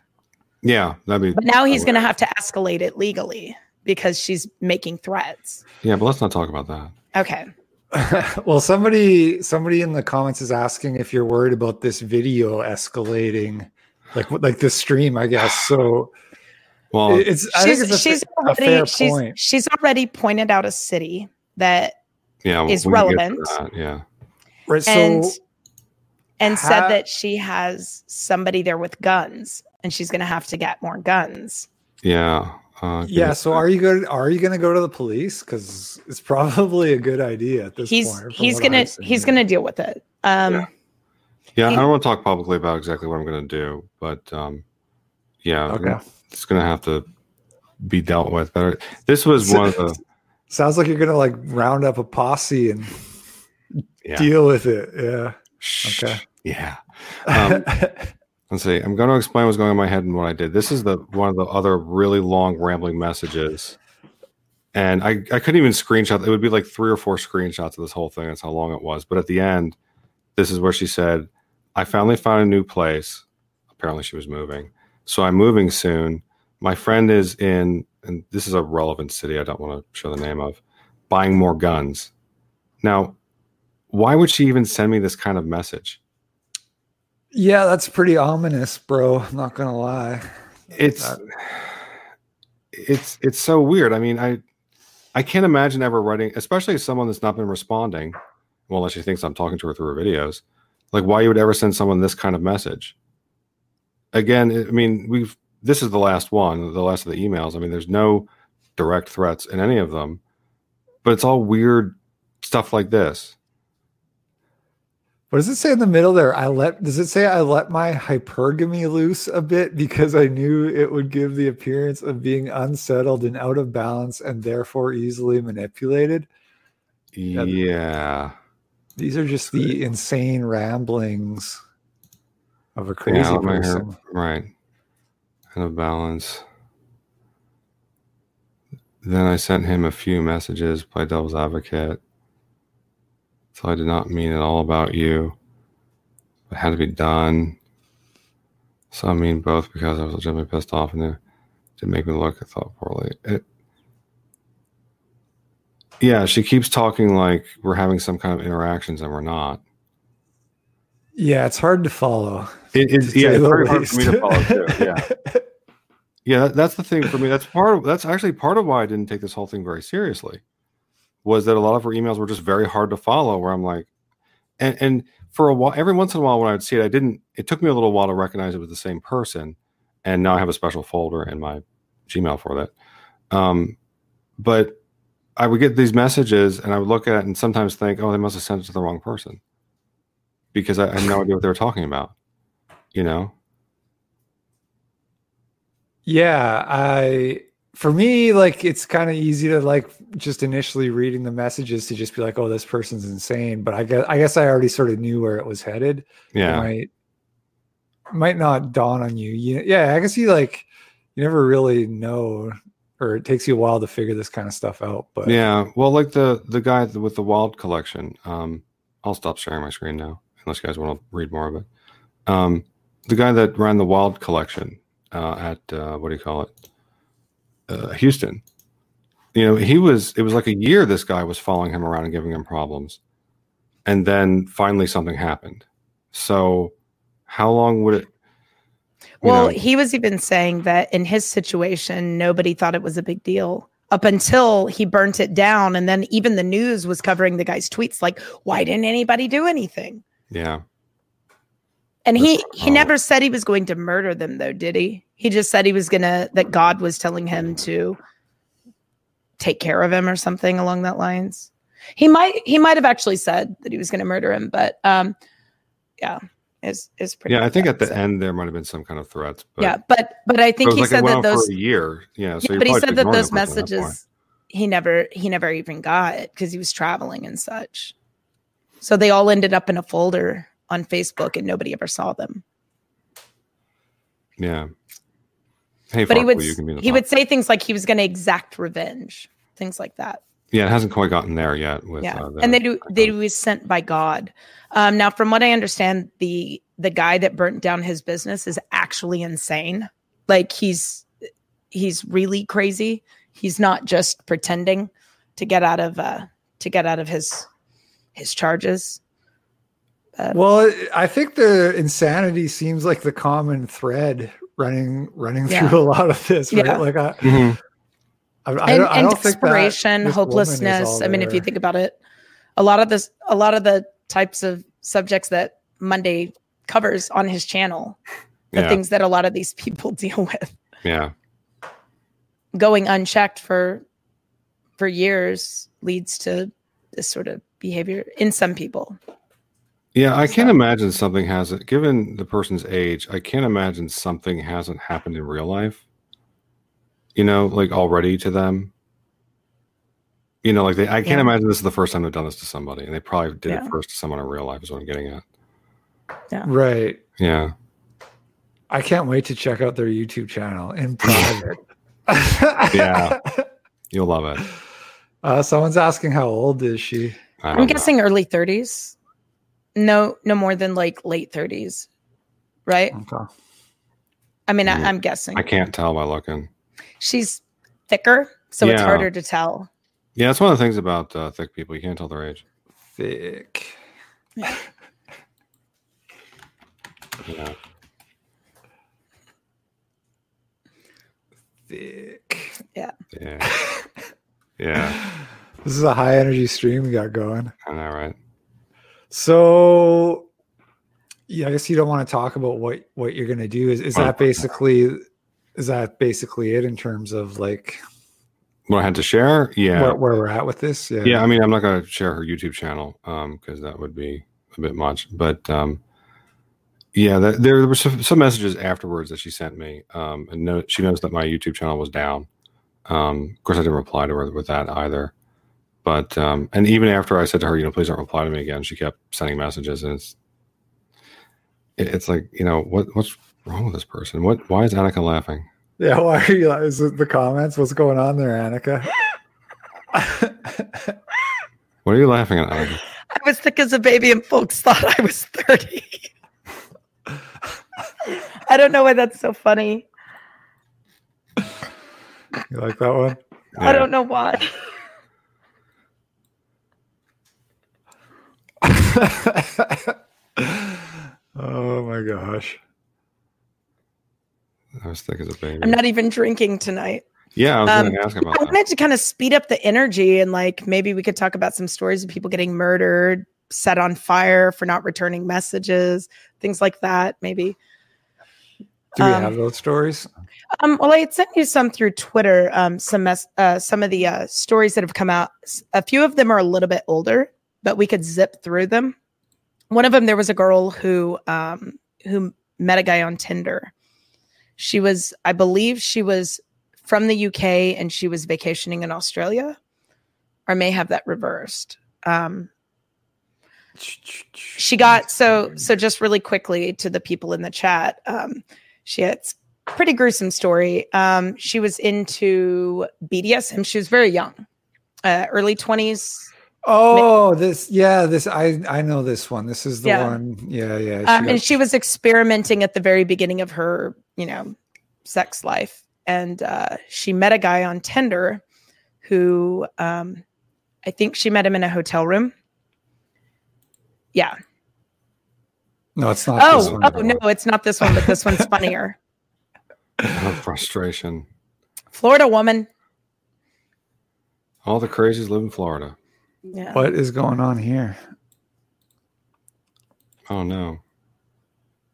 Yeah, that'd be. But now he's going to have to escalate it legally because she's making threats. Yeah, but let's not talk about that. Okay. well, somebody somebody in the comments is asking if you're worried about this video escalating, like like this stream, I guess. So Well, it's she's it's a, she's fa- a fair already she's point. she's already pointed out a city that yeah, is we can get to relevant. that, Yeah, Right. So and and said that she has somebody there with guns and she's going to have to get more guns. yeah, uh, yeah. So are you going? Are you going to go to the police? Because it's probably a good idea at this He's point. from he's gonna he's going to deal with it. Um Yeah. Yeah, he- I don't want to talk publicly about exactly what I'm going to do, but um, yeah, Okay. it's going to have to be dealt with. But this was one of the Sounds like you're gonna like round up a posse and yeah. deal with it. Yeah. Shh. Okay. Yeah. Um, let's see. I'm going to explain what's going on in my head and what I did. This is the one of the other really long rambling messages, and I I couldn't even screenshot. It would be like three or four screenshots of this whole thing. That's how long it was. But at the end, this is where she said, "I finally found a new place. Apparently, she was moving, so I'm moving soon. My friend is in, and this is a relevant city. I don't want to show the name of, buying more guns. Now, why would she even send me this kind of message?" yeah, that's pretty ominous, bro. I'm not gonna lie. it's it's it's so weird. I mean, I I can't imagine ever writing, especially as someone that's not been responding. Well, unless she thinks I'm talking to her through her videos, like why you would ever send someone this kind of message. Again, I mean, we've this is the last one, the last of the emails. I mean, there's no direct threats in any of them, but it's all weird stuff like this. What does it say in the middle there? I let does it say I let my hypergamy loose a bit because I knew it would give the appearance of being unsettled and out of balance and therefore easily manipulated? Yeah. Yeah. These are just the insane ramblings of a crazy Yeah, person. right. Out of balance. Then I sent him a few messages, play devil's advocate. So I did not mean it all about you. It had to be done. So I mean both because I was legitimately pissed off and it did make me look, I thought poorly. It, yeah, she keeps talking like we're having some kind of interactions and we're not. Yeah, it's hard to follow. It is to yeah, it's very hard for me to follow too. Yeah. Yeah, that, that's the thing for me. That's part of that's actually part of why I didn't take this whole thing very seriously. Was that a lot of her emails were just very hard to follow where I'm like and and for a while every once in a while when I would see it, I didn't it took me a little while to recognize it was the same person. And now I have a special folder in my Gmail for that. Um but I would get these messages and I would look at it and sometimes think, oh, they must have sent it to the wrong person. Because I, I had no idea what they were talking about. You know? Yeah, I for me like it's kind of easy to like just initially reading the messages to just be like, oh, this person's insane. But I guess I guess I already sort of knew where it was headed. It Yeah. might might not dawn on you. you. Yeah, I guess you like you never really know, or it takes you a while to figure this kind of stuff out. But Yeah, well, like the the guy with the wild collection. Um, I'll stop sharing my screen now, unless you guys want to read more of it. Um, the guy that ran the wild collection uh, at uh, what do you call it, uh, Houston. You know, he was. It was like a year. This guy was following him around and giving him problems, and then finally something happened. So, how long would it? Well, know- he was even saying that in his situation, nobody thought it was a big deal up until he burnt it down. And then even the news was covering the guy's tweets like, why didn't anybody do anything? yeah, And he he never said he was going to murder them though, did he? He just said he was gonna that God was telling him to take care of him or something along that lines. He might he might have actually said that he was gonna murder him, but um yeah, is is pretty yeah. I think at the so- end there might have been some kind of threats. But yeah, but but I think he like said that those for a year. Yeah, so yeah, but he said that those messages he never he never even got because he was traveling and such. So they all ended up in a folder on Facebook and nobody ever saw them. Yeah. Hey, But he would, you can be the he top. would say things like he was going to exact revenge, things like that. Yeah, it hasn't quite gotten there yet. With yeah, uh, the- and they do they was sent by God. Um, now, from what I understand, the the guy that burnt down his business is actually insane. Like he's he's really crazy. He's not just pretending to get out of uh, to get out of his his charges. Well, I think the insanity seems like the common thread running running Yeah. through a lot of this, right? Yeah. Like I, Mhm. I, I and, don't, and don't think desperation, this hopelessness. I mean, if you think about it, a lot of this, a lot of the types of subjects that Monday covers on his channel, the Yeah, things that a lot of these people deal with, yeah, going unchecked for for years leads to this sort of behavior in some people. Yeah. I can't So- imagine something hasn't. Given the person's age, I can't imagine something hasn't happened in real life. you know, like already to them. You know, like they, I can't Yeah. imagine this is the first time they've done this to somebody, and they probably did Yeah. it first to someone in real life. Is what I'm getting at. Right. Yeah, I can't wait to check out their YouTube channel in private. Yeah. you'll love it. Uh, someone's asking how old is she? I I'm don't know. guessing early 30s. No, no more than like late 30s, right? Okay. I mean, Yeah. I, I'm guessing I can't tell by looking. she's thicker, so it's harder to tell. Yeah, that's one of the things about uh, thick people. You can't tell their age. Thick. Yeah. Thick. Yeah. Yeah. yeah. This is a high energy stream we got going. I know, right? So, yeah, I guess you don't want to talk about what what you're going to do. Is is that basically is that basically it in terms of like What I had to share? Yeah. where, where we're at with this? Yeah. yeah. I mean, I'm not going to share her YouTube channel because that would be a bit much. But um, yeah, there, there were some, some messages afterwards that she sent me. Um, and no, she knows that my YouTube channel was down. Um, of course, I didn't reply to her with that either. But um, and even after I said to her, you know, please don't reply to me again, she kept sending messages, and it's it, it's like you know what what's wrong with this person? What why is Annika laughing? Yeah. Why are you? like- Is it the comments? What's going on there, Annika? What are you laughing at, Annika? I was thick as a baby, and folks thought I was 30. I don't know why that's so funny. you like that one? I don't know why. Oh my gosh. I was thick as a baby. I'm not even drinking tonight. yeah, I was Um, going to ask about I that. wanted to kind of speed up the energy and like maybe we could talk about some stories of people getting murdered, set on fire for not returning messages, things like that. Maybe. Do we Um, have those stories? Um, well, I had sent you some through Twitter. Um, some mes- uh, some of the uh, stories that have come out. A few of them are a little bit older, but we could zip through them. One of them, there was a girl who um, who met a guy on Tinder. She was, I believe, she was from the UK and she was vacationing in Australia, or may have that reversed. Um, she got so so just really quickly to the people in the chat um she had pretty gruesome story um she was into bdsm she was very young uh early 20s Oh, this yeah, this I I know this one. This is the Yeah. one. Yeah, yeah. um, got- and she was experimenting at the very beginning of her you know sex life and uh she met a guy on tinder who um i think she met him in a hotel room yeah no, it's not. this oh one. oh no it's not this one but this one's funnier Oh, frustration. florida woman All the crazies live in Florida. Yeah What is going on here? Oh no.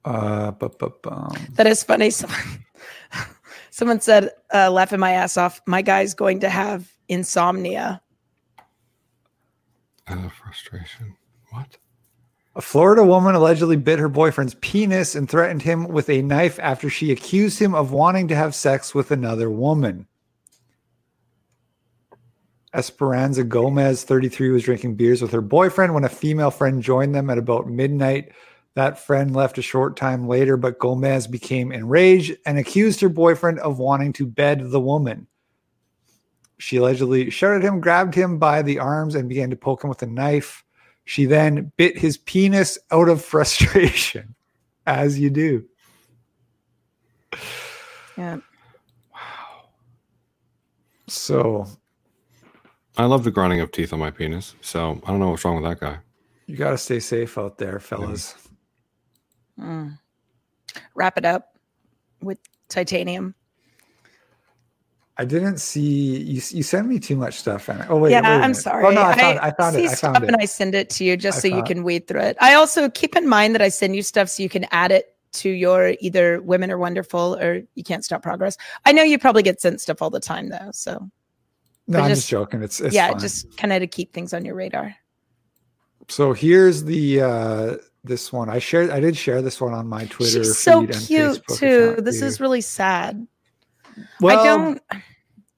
Uh, bu- bu- bum. That is funny. Someone, someone said, uh, laughing my ass off, my guy's going to have insomnia. Oh, frustration. What? A Florida woman allegedly bit her boyfriend's penis and threatened him with a knife after she accused him of wanting to have sex with another woman. Esperanza Gomez, 33, was drinking beers with her boyfriend when a female friend joined them at about midnight. That friend left a short time later, but Gomez became enraged and accused her boyfriend of wanting to bed the woman. She allegedly shouted at him, grabbed him by the arms, and began to poke him with a knife. She then bit his penis out of frustration, as you do. Yeah. Wow. So I love the grinding of teeth on my penis. So I don't know what's wrong with that guy. you got to stay safe out there, fellas. Mm. Wrap it up with titanium. I didn't see you. You sent me too much stuff. and Oh wait, yeah, wait a I'm sorry. Oh no, I found, I, found see it. I stuff found it. and I send it to you just I so you can weed through it. I also keep in mind that I send you stuff so you can add it to your either Women Are Wonderful or You Can't Stop Progress. I know you probably get sent stuff all the time though, so No, I'm just- just joking. It's, it's yeah, fine. just kind of to keep things on your radar. So here's the uh this one. I shared. I did share this one on my Twitter. She's so cute too. This is really sad. Well, I don't.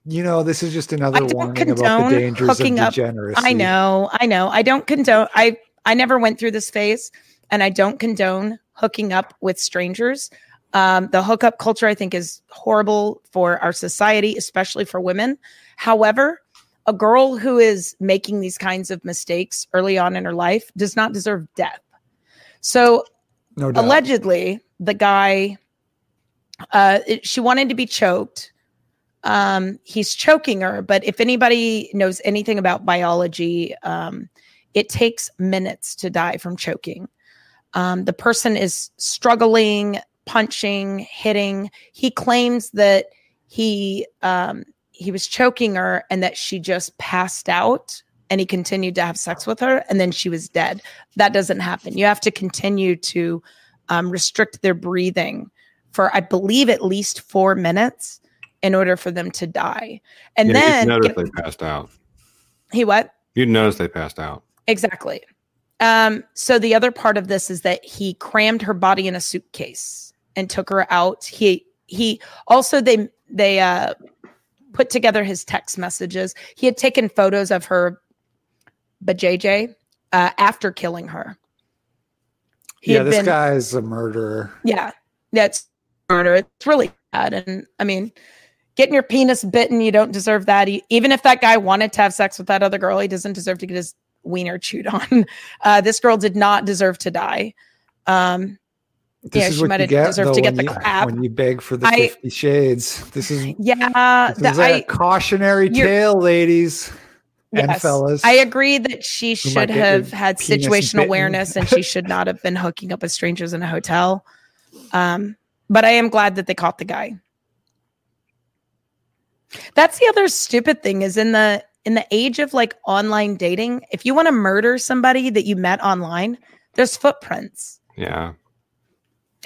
You know, this is just another warning about the dangers of hooking up. I know, I know. I don't condone. I I never went through this phase, and I don't condone hooking up with strangers. Um, the hookup culture, I think, is horrible for our society, especially for women. However, a girl who is making these kinds of mistakes early on in her life does not deserve death. So No allegedly the guy uh it- she wanted to be choked um he's choking her but if anybody knows anything about biology um it takes minutes to die from choking um the person is struggling punching hitting he claims that he um he was choking her and that she just passed out and he continued to have sex with her and then she was dead that doesn't happen you have to continue to um, restrict their breathing for I believe at least four minutes in order for them to die. And Yeah, then you'd notice they passed out. he what? You'd notice they passed out. Exactly. Um, so the other part of this is that he crammed her body in a suitcase and took her out. He he also they they uh put together his text messages. He had taken photos of her but JJ uh after killing her. He yeah, this been- guy's a murderer. Yeah, that's murder. It's really bad. And I mean, getting your penis bitten, you don't deserve that. E- Even if that guy wanted to have sex with that other girl, he doesn't deserve to get his wiener chewed on. Uh, this girl did not deserve to die. Um, This Yeah, is she what might you have get, deserved to get when the you, clap. when you beg for the I- Fifty Shades. This is, yeah, this the- is like I, a cautionary tale, ladies and fellas. I agree that she should have had penis situational bitten. awareness and she should not have been hooking up with strangers in a hotel. Um, but I am glad that they caught the guy. That's the other stupid thing is in the in the age of like online dating, if you want to murder somebody that you met online, there's footprints. Yeah.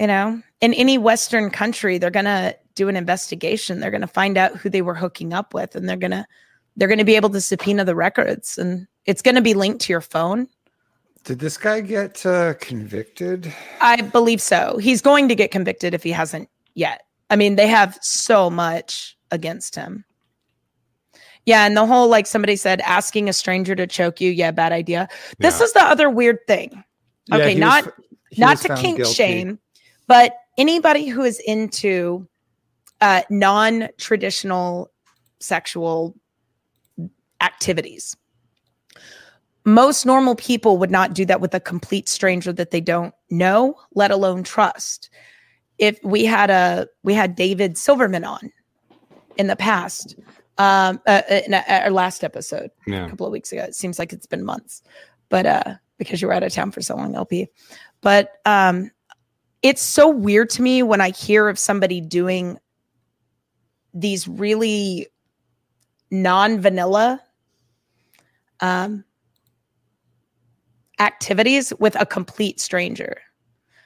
You know, in any Western country, they're gonna do an investigation. They're gonna find out who they were hooking up with, and they're gonna they're gonna be able to subpoena the records, and it's gonna be linked to your phone. Did this guy get uh, convicted? I believe so. He's going to get convicted if he hasn't yet. I mean, they have so much against him. Yeah, and the whole like somebody said, asking a stranger to choke you, yeah, bad idea. This Yeah. is the other weird thing. Okay, was not- he Not to kink guilty. shame, but anybody who is into uh, non-traditional sexual activities. Most normal people would not do that with a complete stranger that they don't know, let alone trust. If we had a we had David Silverman on in the past, um, uh, in a- our last episode, a couple of weeks ago. It seems like it's been months, but uh, because you were out of town for so long, LP. But um, it's so weird to me when I hear of somebody doing these really non-vanilla um, activities with a complete stranger.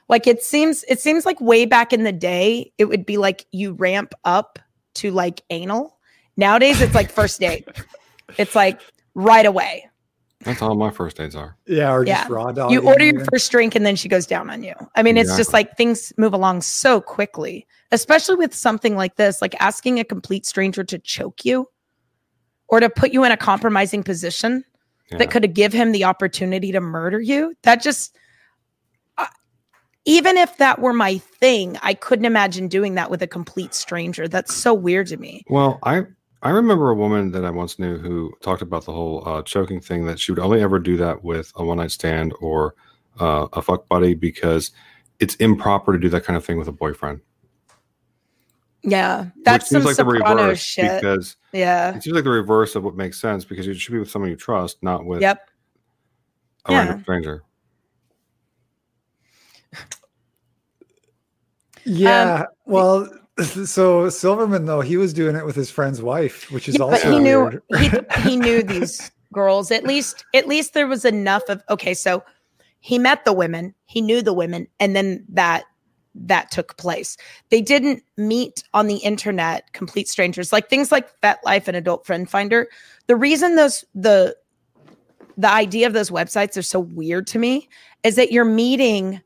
Like it seems, it seems like way back in the day, it would be like you ramp up to like anal. Nowadays, it's like first date. It's like right away. That's all my first dates are. Yeah, or just Yeah. raw dog. you order your first drink and then she goes down on you. I mean, it's just like things move along so quickly, especially with something like this, like asking a complete stranger to choke you or to put you in a compromising position Yeah. that could give him the opportunity to murder you. That just, uh, even if that were my thing, I couldn't imagine doing that with a complete stranger. That's so weird to me. Well, I I remember a woman that I once knew who talked about the whole uh, choking thing that she would only ever do that with a one night stand or uh, a fuck buddy because it's improper to do that kind of thing with a boyfriend. Yeah, that's Which seems like the reverse shit. because Yeah. it seems like the reverse of what makes sense because you should be with someone you trust, not with Yep. a Yeah. random stranger. Yeah. Um, well, so Silverman though he was doing it with his friend's wife, which is Yeah, also but he knew he, he knew these girls. At least at least there was enough of okay so he met the women he knew the women and then that that took place. They didn't meet on the internet complete strangers like things like FetLife and adult friend finder. The reason those the the idea of those websites are so weird to me is that you're meeting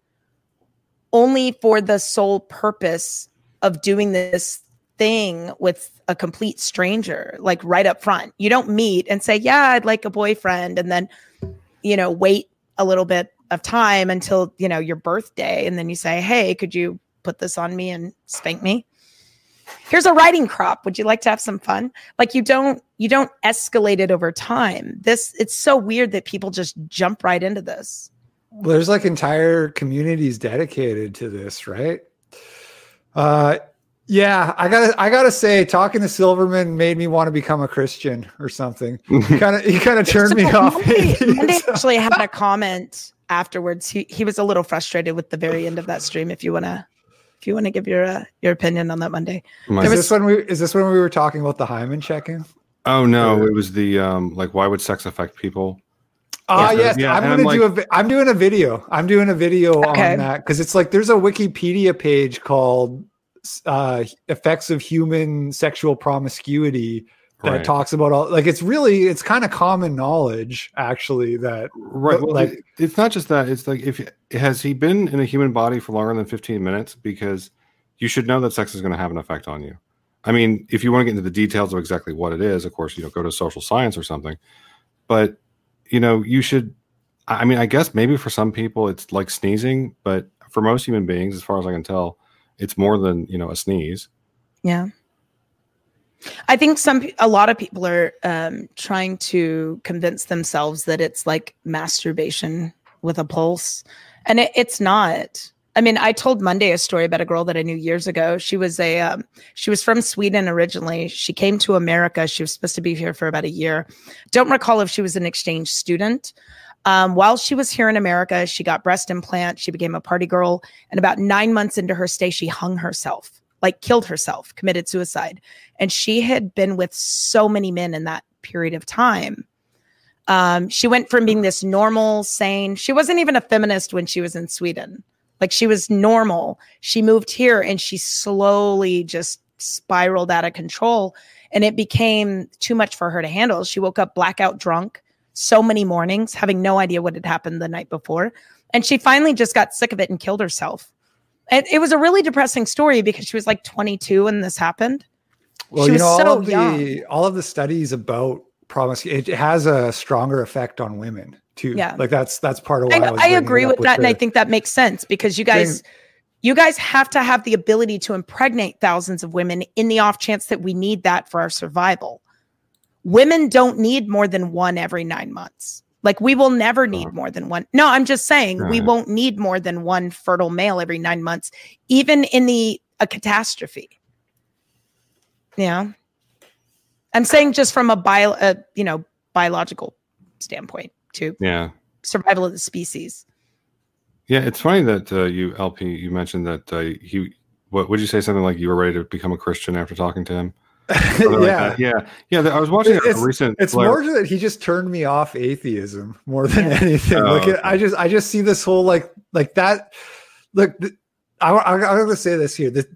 only for the sole purpose of doing this thing with a complete stranger, like right up front. You don't meet and say, Yeah, I'd like a boyfriend, and then, you know, wait a little bit of time until, you know, your birthday. And then you say, Hey, could you put this on me and spank me? Here's a riding crop. Would you like to have some fun? Like you don't you don't escalate it over time. This it's so weird that people just jump right into this. There's like entire communities dedicated to this, right? Uh yeah, I gotta I gotta say, talking to Silverman made me want to become a Christian or something. He kind of he kind of turned me off. Monday, Monday actually had a comment afterwards. He he was a little frustrated with the very end of that stream. If you wanna if you want to give your uh, your opinion on that Monday. Is was, this when we is this when we were talking about the hymen checking? Oh no, or, it was the um like why would sex affect people? Ah, uh, yes, yeah, I'm gonna I'm do like, a. I'm doing a video. I'm doing a video okay. on that because it's like there's a Wikipedia page called uh, "Effects of Human Sexual Promiscuity" that right. talks about all. Like it's really it's kind of common knowledge actually that right. Well, like it's not just that. It's like if has he been in a human body for longer than 15 minutes because you should know that sex is going to have an effect on you. I mean, if you want to get into the details of exactly what it is, of course, you know, go to social science or something. But you know, you should. I mean, I guess maybe for some people it's like sneezing, but for most human beings, as far as I can tell, it's more than you know a sneeze. Yeah. I think some a lot of people are um, trying to convince themselves that it's like masturbation with a pulse, and it, it's not. I mean, I told Monday a story about a girl that I knew years ago. She was a um, she was from Sweden originally. She came to America. She was supposed to be here for about a year. Don't recall if she was an exchange student. Um, while she was here in America, she got breast implant. She became a party girl, and about nine months into her stay, she hung herself, like killed herself, committed suicide. And she had been with so many men in that period of time. Um, she went from being this normal, sane. She wasn't even a feminist when she was in Sweden like she was normal. She moved here and she slowly just spiraled out of control and it became too much for her to handle. She woke up blackout drunk so many mornings, having no idea what had happened the night before. And she finally just got sick of it and killed herself. And it was a really depressing story because she was like 22 when this happened. Well, she you know, all so of the young. all of the studies about promise it has a stronger effect on women too. Yeah. Like that's that's part of why I, I, I agree with that. With and I think that makes sense because you guys thing. you guys have to have the ability to impregnate thousands of women in the off chance that we need that for our survival. Women don't need more than one every nine months. Like we will never need uh-huh. more than one. No, I'm just saying right. we won't need more than one fertile male every nine months, even in the a catastrophe. Yeah. I'm saying just from a bio, uh, you know, biological standpoint too. yeah survival of the species. Yeah, it's funny that uh, you LP you mentioned that uh, he what would you say something like you were ready to become a Christian after talking to him? yeah, like yeah, yeah. I was watching it's, a recent. It's more that he just turned me off atheism more than anything. Oh, like okay. I just, I just see this whole like, like that. Look, I, I, I'm going to say this here. The,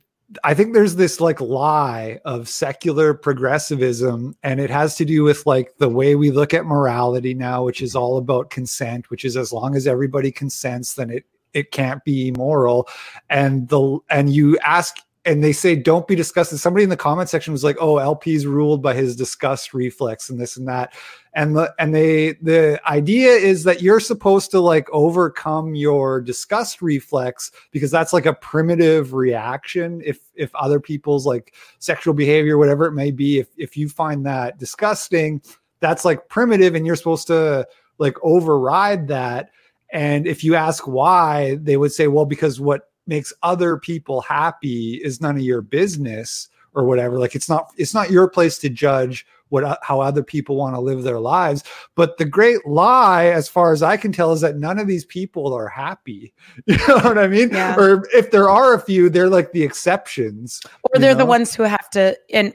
I think there's this like lie of secular progressivism, and it has to do with like the way we look at morality now, which is all about consent, which is as long as everybody consents, then it it can't be immoral. And the and you ask and they say don't be disgusted. Somebody in the comment section was like, "Oh, LP's ruled by his disgust reflex and this and that," and the and they the idea is that you're supposed to like overcome your disgust reflex because that's like a primitive reaction. If if other people's like sexual behavior, whatever it may be, if if you find that disgusting, that's like primitive, and you're supposed to like override that. And if you ask why, they would say, well, because what makes other people happy is none of your business or whatever like it's not it's not your place to judge what uh, how other people want to live their lives but the great lie as far as i can tell is that none of these people are happy you know what i mean yeah. or if there are a few they're like the exceptions or they're know? the ones who have to and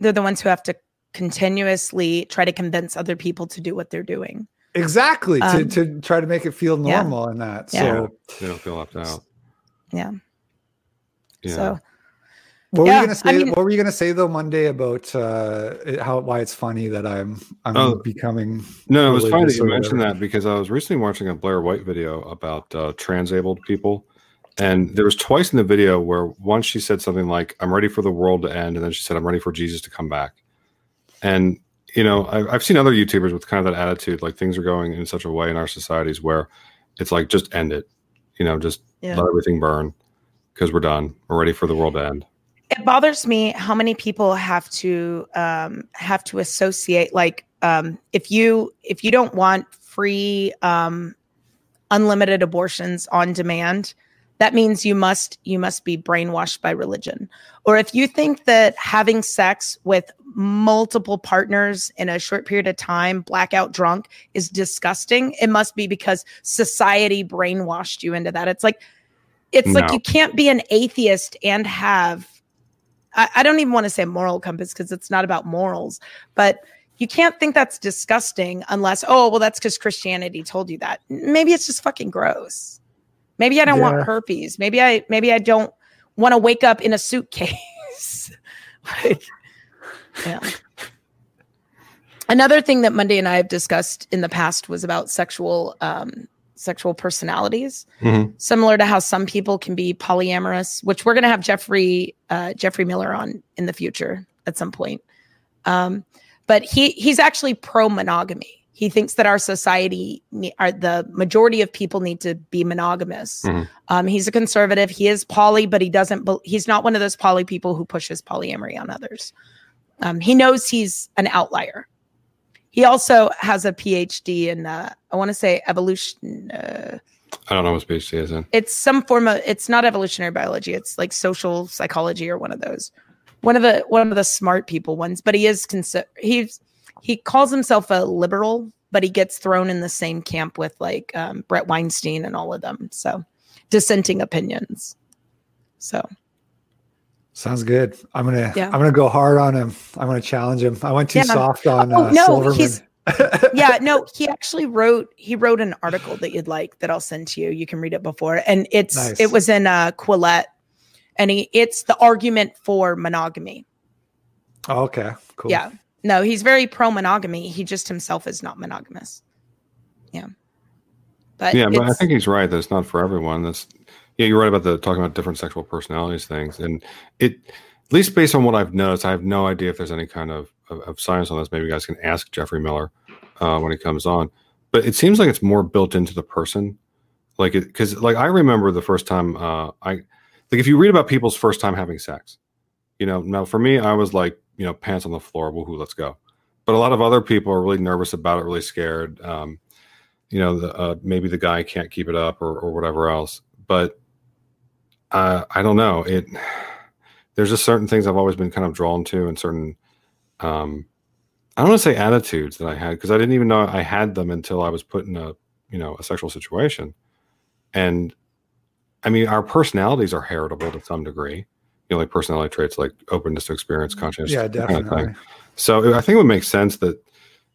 they're the ones who have to continuously try to convince other people to do what they're doing exactly um, to, to try to make it feel normal yeah. and that yeah. so they don't feel left out yeah. yeah. So what yeah, were you gonna say? I mean, what were you gonna say though Monday about uh, how why it's funny that I'm I'm oh, becoming? No, it was funny that you mentioned that because I was recently watching a Blair White video about uh, transabled people, And there was twice in the video where once she said something like, I'm ready for the world to end. And then she said, I'm ready for Jesus to come back. And, you know, I've, I've seen other YouTubers with kind of that attitude, like things are going in such a way in our societies where it's like, just end it, you know, just Yeah. let everything burn because we're done. We're ready for the world to end. it bothers me how many people have to um, have to associate like um, if you if you don't want free um, unlimited abortions on demand that means you must you must be brainwashed by religion or if you think that having sex with multiple partners in a short period of time blackout drunk is disgusting it must be because society brainwashed you into that it's like it's like you can't be an atheist and have I, I don't even want to say moral compass because it's not about morals, but you can't think that's disgusting unless, oh, well, that's because Christianity told you that. Maybe it's just fucking gross. Maybe I don't Yeah. want herpes. Maybe I maybe I don't want to wake up in a suitcase. like, yeah. Another thing that Monday and I have discussed in the past was about sexual um, sexual personalities Mhm. similar to how some people can be polyamorous, which we're going to have Jeffrey uh, Jeffrey Miller on in the future at some point. Um, but he he's actually pro monogamy. He thinks that our society, are the majority of people need to be monogamous. Mhm. Um, he's a conservative. He is poly, but he doesn't. he's not one of those poly people who pushes polyamory on others. Um, he knows he's an outlier. He also has a PhD in, uh, I want to say evolution. Uh, I don't know what PhD is in. it's some form of it's not evolutionary biology it's like social psychology or one of those one of the one of the smart people ones but he is consi- he's he calls himself a liberal but he gets thrown in the same camp with like um, bret weinstein and all of them so dissenting opinions so Sounds good. I'm gonna Yeah. I'm gonna go hard on him. I'm gonna challenge him. I went too Yeah. soft on Oh, uh, no, Silverman. he's- yeah no he actually wrote he wrote an article that you'd like that i'll send to you you can read it before and it's Nice. it was in uh quillette and he it's the argument for monogamy Oh, okay, cool. Yeah. No, he's very pro monogamy. He just himself is not monogamous. Yeah. But yeah, but I think he's right that it's not for everyone. That's yeah, you're right about the talking about different sexual personalities things, and it at least based on what I've noticed, I have no idea if there's any kind of of, of science on this. Maybe you guys can ask Jeffrey Miller uh, when he comes on, but it seems like it's more built into the person, like it because like I remember the first time uh, I like if you read about people's first time having sex, you know, now for me I was like you know pants on the floor, woohoo, let's go. But a lot of other people are really nervous about it, really scared. Um, you know, the, uh, maybe the guy can't keep it up or, or whatever else. But uh, I don't know. It there's just certain things I've always been kind of drawn to, and certain um, I don't want to say attitudes that I had because I didn't even know I had them until I was put in a you know a sexual situation. And I mean, our personalities are heritable to some degree. You know, like personality traits like openness to experience, conscious, Yeah, that kind of thing. definitely. So I think it would make sense that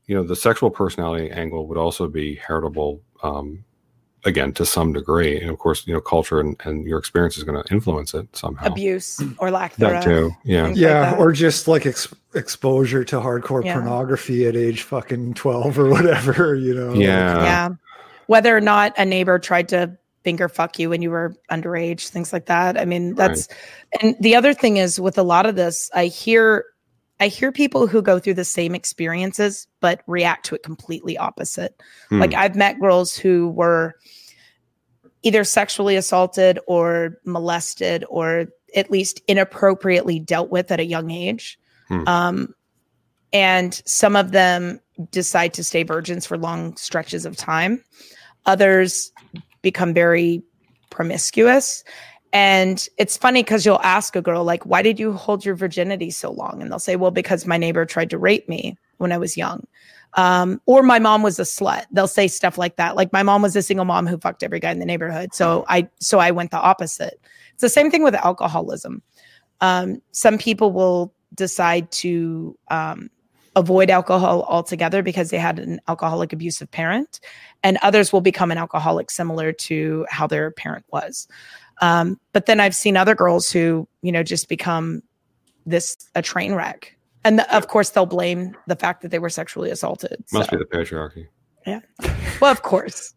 you know the sexual personality angle would also be heritable um, again to some degree, and of course you know culture and, and your experience is going to influence it somehow. abuse or lack that thereof. too, yeah. Things like Yeah, or just like ex- exposure to hardcore Yeah. pornography at age fucking 12 or whatever, you know. Yeah. yeah. Whether or not a neighbor tried to finger fuck you when you were underage, things like that. I mean, that's and the other thing is with a lot of this, I hear I hear people who go through the same experiences but react to it completely opposite. Hmm. Like I've met girls who were either sexually assaulted or molested or at least inappropriately dealt with at a young age. Hmm. Um, and some of them decide to stay virgins for long stretches of time. Others become very promiscuous. And it's funny because you'll ask a girl, like, why did you hold your virginity so long? And they'll say, well, because my neighbor tried to rape me when I was young. Um, or my mom was a slut. They'll say stuff like that. Like my mom was a single mom who fucked every guy in the neighborhood. So I so I went the opposite. It's the same thing with alcoholism. Um, some people will decide to um, avoid alcohol altogether because they had an alcoholic abusive parent, and others will become an alcoholic similar to how their parent was. Um, but then I've seen other girls who, you know, just become this a train wreck, and the, of course they'll blame the fact that they were sexually assaulted. Must so- be the patriarchy. Yeah. Well, of course,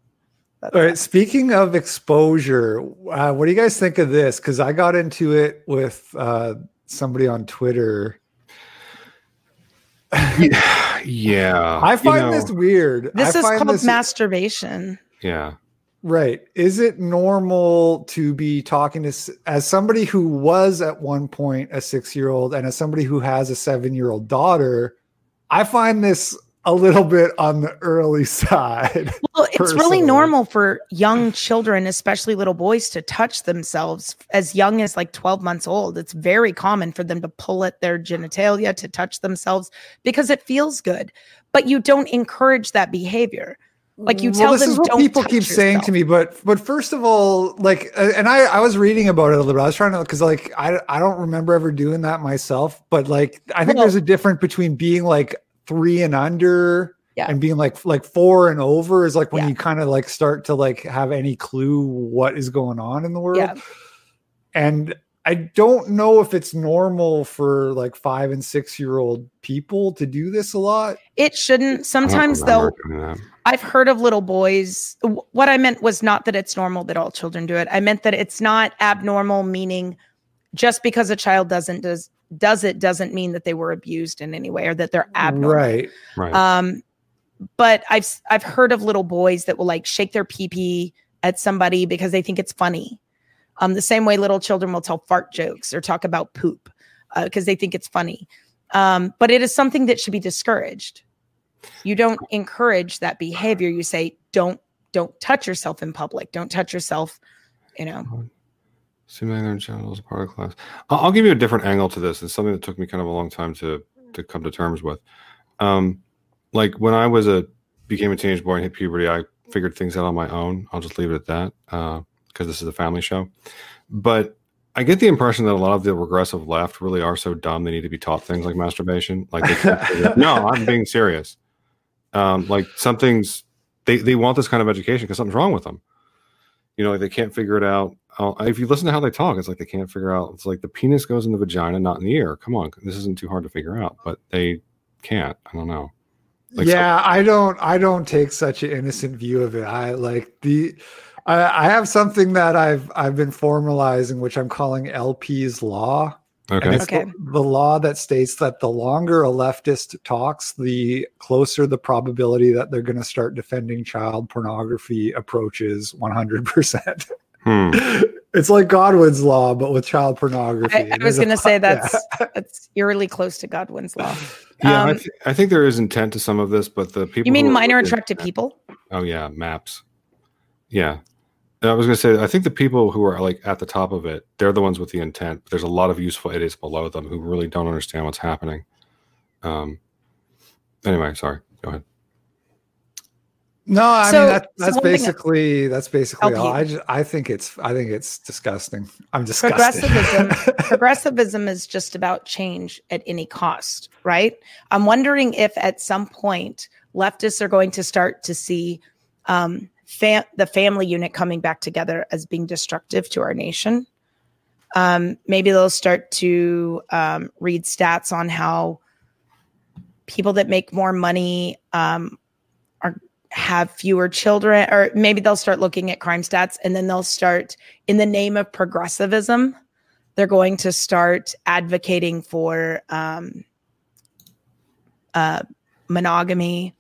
That's All right. Speaking of exposure, uh, what do you guys think of this? Because I got into it with uh, somebody on Twitter. Yeah, yeah. I find you know, this weird. This I is called this- masturbation. Yeah, Right. Is it normal to be talking to, as somebody who was at one point a six year old and as somebody who has a seven year old daughter? I find this a little bit on the early side. Well, it's really normal for young children, especially little boys, to touch themselves as young as like 12 months old. It's very common for them to pull at their genitalia to touch themselves because it feels good. But you don't encourage that behavior. Like you tell this them, is what don't people keep saying to me but but first of all like uh, and i i was reading about it a little bit i was trying to because like i i don't remember ever doing that myself but like i think Well- there's a difference between being like three and under Yeah. and being like like four and over is like when Yeah. you kind of like start to like have any clue what is going on in the world Yeah. and i don't know if it's normal for like five and six year old people to do this a lot It shouldn't. Sometimes they'll remember doing that. I've heard of little boys. What I meant was not that it's normal that all children do it. I meant that it's not abnormal, meaning just because a child doesn't does does it doesn't mean that they were abused in any way or that they're abnormal. right Right. Um, but I've I've heard of little boys that will like shake their pee pee at somebody because they think it's funny. Um, the same way little children will tell fart jokes or talk about poop because they think it's funny. Um, but it is something that should be discouraged. You don't encourage that behavior. You say don't don't touch yourself in public. Don't touch yourself. You know. Their genitals as part of class. I'll, I'll give you a different angle to this. It's something that took me kind of a long time to to come to terms with. Um, like when I was a became a teenage boy and hit puberty, I figured things out on my own. I'll just leave it at that because this is a family show. But I get the impression that a lot of the regressive left really are so dumb they need to be taught things like masturbation. Like, they no, I'm being serious. Um, like something's they they want this kind of education because something's wrong with them. You know, like they can't figure it out. Uh, if you listen to how they talk, it's like they can't figure out. It's like the penis goes in the vagina, not in the ear. Come on, this isn't too hard to figure out, but they can't. I don't know. Like, so- yeah i don't i don't take such an innocent view of it i like the I, I have something that i've i've been formalizing which i'm calling lp's law Okay. it's Okay. the, the law that states that the longer a leftist talks the closer the probability that they're going to start defending child pornography approaches 100% Hmm. it's like godwin's law but with child pornography I, I was going to say fu- yeah. that's that's eerily close to Godwin's law. Yeah, I, Um, th- I think there is intent to some of this, but the people. You mean who are minor looking- attracted people? Oh yeah, maps. Yeah, And I was gonna say. I think the people who are like at the top of it, they're the ones with the intent. But there's a lot of useful idiots below them who really don't understand what's happening. Um. Anyway, sorry. Go ahead. No, I So- mean that, so that's thing- basically that's basically all. I just I think it's I think it's disgusting. I'm disgusted. Progressivism, progressivism is just about change at any cost, right? I'm wondering if at some point leftists are going to start to see um, the family unit coming back together as being destructive to our nation. Um, maybe they'll start to um, read stats on how people that make more money um, have fewer children, or maybe they'll start looking at crime stats, and then they'll start in the name of progressivism, they're going to start advocating for um, uh, monogamy,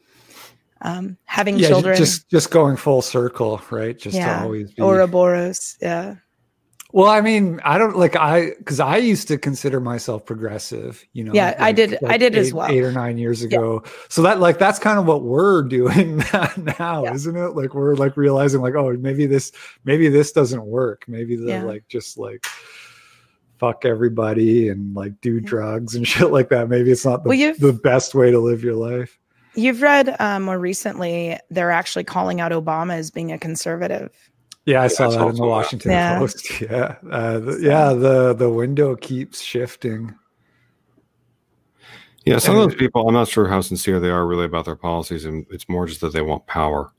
um, having yeah, children, just just going full circle, right? Just Yeah. to always be. Ouroboros. Yeah. Well, I mean, I don't like I because I used to consider myself progressive. You know, Yeah, I did- I did as well. Eight or nine years ago. So that like that's kind of what we're doing now, Yeah. isn't it? Like we're like realizing like oh maybe this maybe this doesn't work. Maybe the Yeah. like just like fuck everybody and like do drugs and shit like that. Maybe it's not the, Well, the best way to live your life. You've read um, more recently, they're actually calling out Obama as being a conservative. Yeah, I saw that in the. Washington Yeah. Post. Yeah, uh, the, yeah. The the window keeps shifting. Yeah, some of those people, I'm not sure how sincere they are really about their policies, and it's more just that they want power.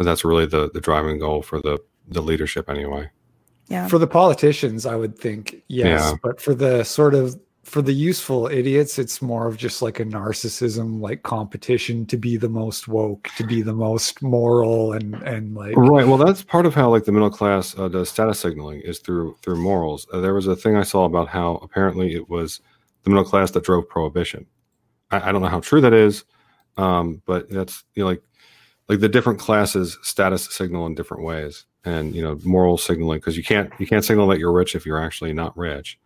And that's really the the driving goal for the the leadership, anyway. Yeah. For the politicians, I would think yes, Yeah. but for the sort of for the useful idiots, it's more of just like a narcissism, like competition to be the most woke, to be the most moral, and and like right. Well, that's part of how like the middle class uh, does status signaling is through through morals. Uh, there was a thing I saw about how apparently it was the middle class that drove prohibition. I, I don't know how true that is, um, but that's you know like like the different classes status signal in different ways, and you know moral signaling because you can't you can't signal that you're rich if you're actually not rich.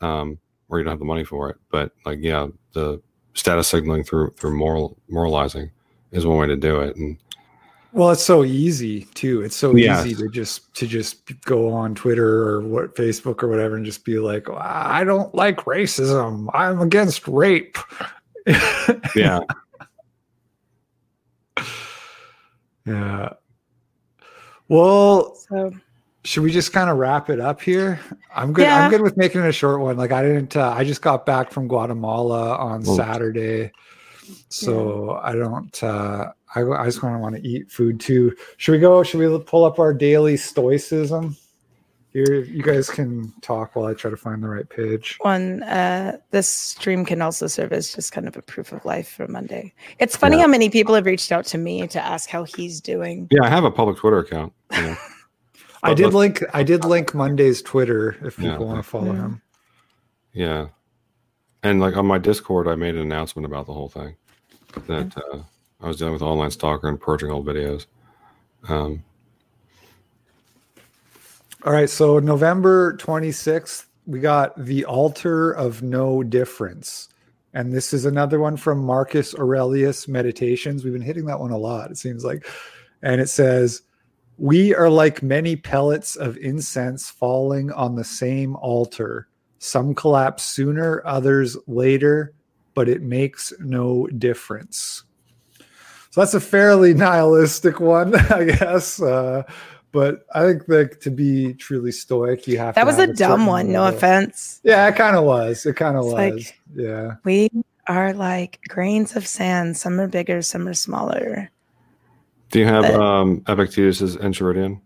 Um, or you don't have the money for it. But like, yeah, the status signaling through through moral moralizing is one way to do it. And well, it's so easy too. It's so yes. easy to just to just go on Twitter or what Facebook or whatever and just be like, I don't like racism. I'm against rape. yeah. yeah. Well, so should we just kind of wrap it up here? I'm good. Yeah. I'm good with making it a short one. Like I didn't. Uh, I just got back from Guatemala on Saturday, so yeah. I don't. Uh, I, I just kind of want to eat food too. Should we go? Should we pull up our daily stoicism? Here, you guys can talk while I try to find the right page. One, uh, this stream can also serve as just kind of a proof of life for Monday. It's funny yeah. how many people have reached out to me to ask how he's doing. Yeah, I have a public Twitter account. Yeah. I did link. I did link Monday's Twitter if people yeah. want to follow yeah. him. Yeah, and like on my Discord, I made an announcement about the whole thing that uh, I was dealing with online stalker and purging old videos. Um, all right, so November twenty sixth, we got the altar of no difference. And this is another one from Marcus Aurelius Meditations. We've been hitting that one a lot, it seems like. And it says, we are like many pellets of incense falling on the same altar. Some collapse sooner, others later, but it makes no difference. So that's a fairly nihilistic one, I guess. Uh, but I think that to be truly stoic, you have that was a dumb one. No offense. Yeah, it kind of was. It kind of was. Like, yeah. We are like grains of sand. Some are bigger, some are smaller. Do you have but, um Epictetus's Enchiridion?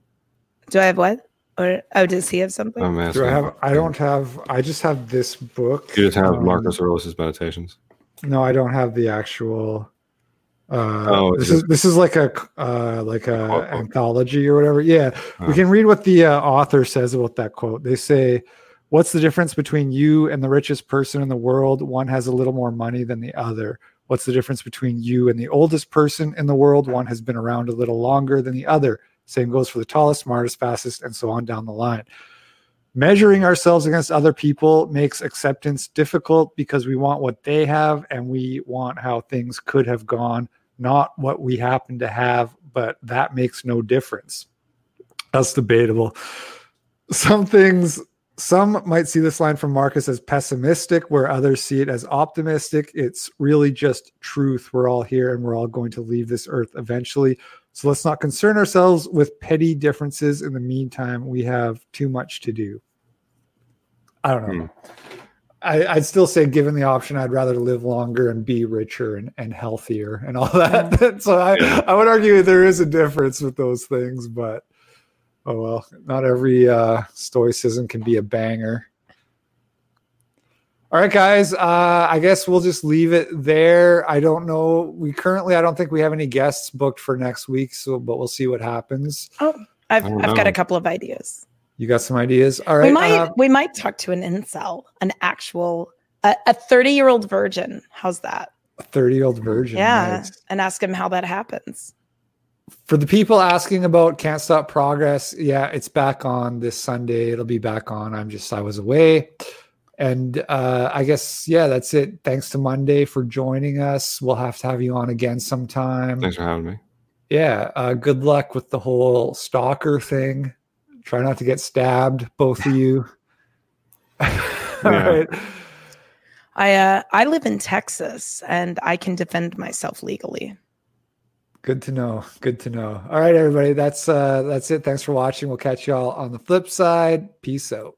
Do I have what? Or oh, does he have something? I'm Do I have? I don't have. I just have this book. You just have um, Marcus Aurelius's Meditations. No, I don't have the actual. Uh, oh, this is this is like a uh, like a quote, anthology or whatever. Yeah, we can read what the uh, author says about that quote. They say, "What's the difference between you and the richest person in the world? One has a little more money than the other. What's the difference between you and the oldest person in the world? One has been around a little longer than the other. Same goes for the tallest, smartest, fastest, and so on down the line. Measuring ourselves against other people makes acceptance difficult because we want what they have and we want how things could have gone, not what we happen to have, but that makes no difference. That's debatable. Some things some might see this line from Marcus as pessimistic, where others see it as optimistic. It's really just truth. We're all here and we're all going to leave this earth eventually. So let's not concern ourselves with petty differences. In the meantime, we have too much to do. I don't know. Hmm. I, would still say, given the option, I'd rather live longer and be richer and, and healthier and all that. so I, I would argue there is a difference with those things, but oh well, not every uh, stoicism can be a banger. All right, guys. Uh, I guess we'll just leave it there. I don't know. We currently, I don't think we have any guests booked for next week. So, but we'll see what happens. Oh, I've I've got a couple of ideas. You got some ideas? All right. We might uh, we might talk to an incel, an actual a thirty year old virgin. How's that? A thirty year old virgin. Yeah, nice. and ask him how that happens for the people asking about Can't Stop Progress, yeah, it's back on this Sunday. It'll be back on. I'm just, I was away. And uh, I guess, yeah, that's it. Thanks to Monday for joining us. We'll have to have you on again sometime. Thanks for having me. Yeah. Uh, good luck with the whole stalker thing. Try not to get stabbed, both of you. All right. I uh, I live in Texas and I can defend myself legally. Good to know. Good to know. All right, everybody. That's uh that's it. Thanks for watching. We'll catch y'all on the flip side. Peace out.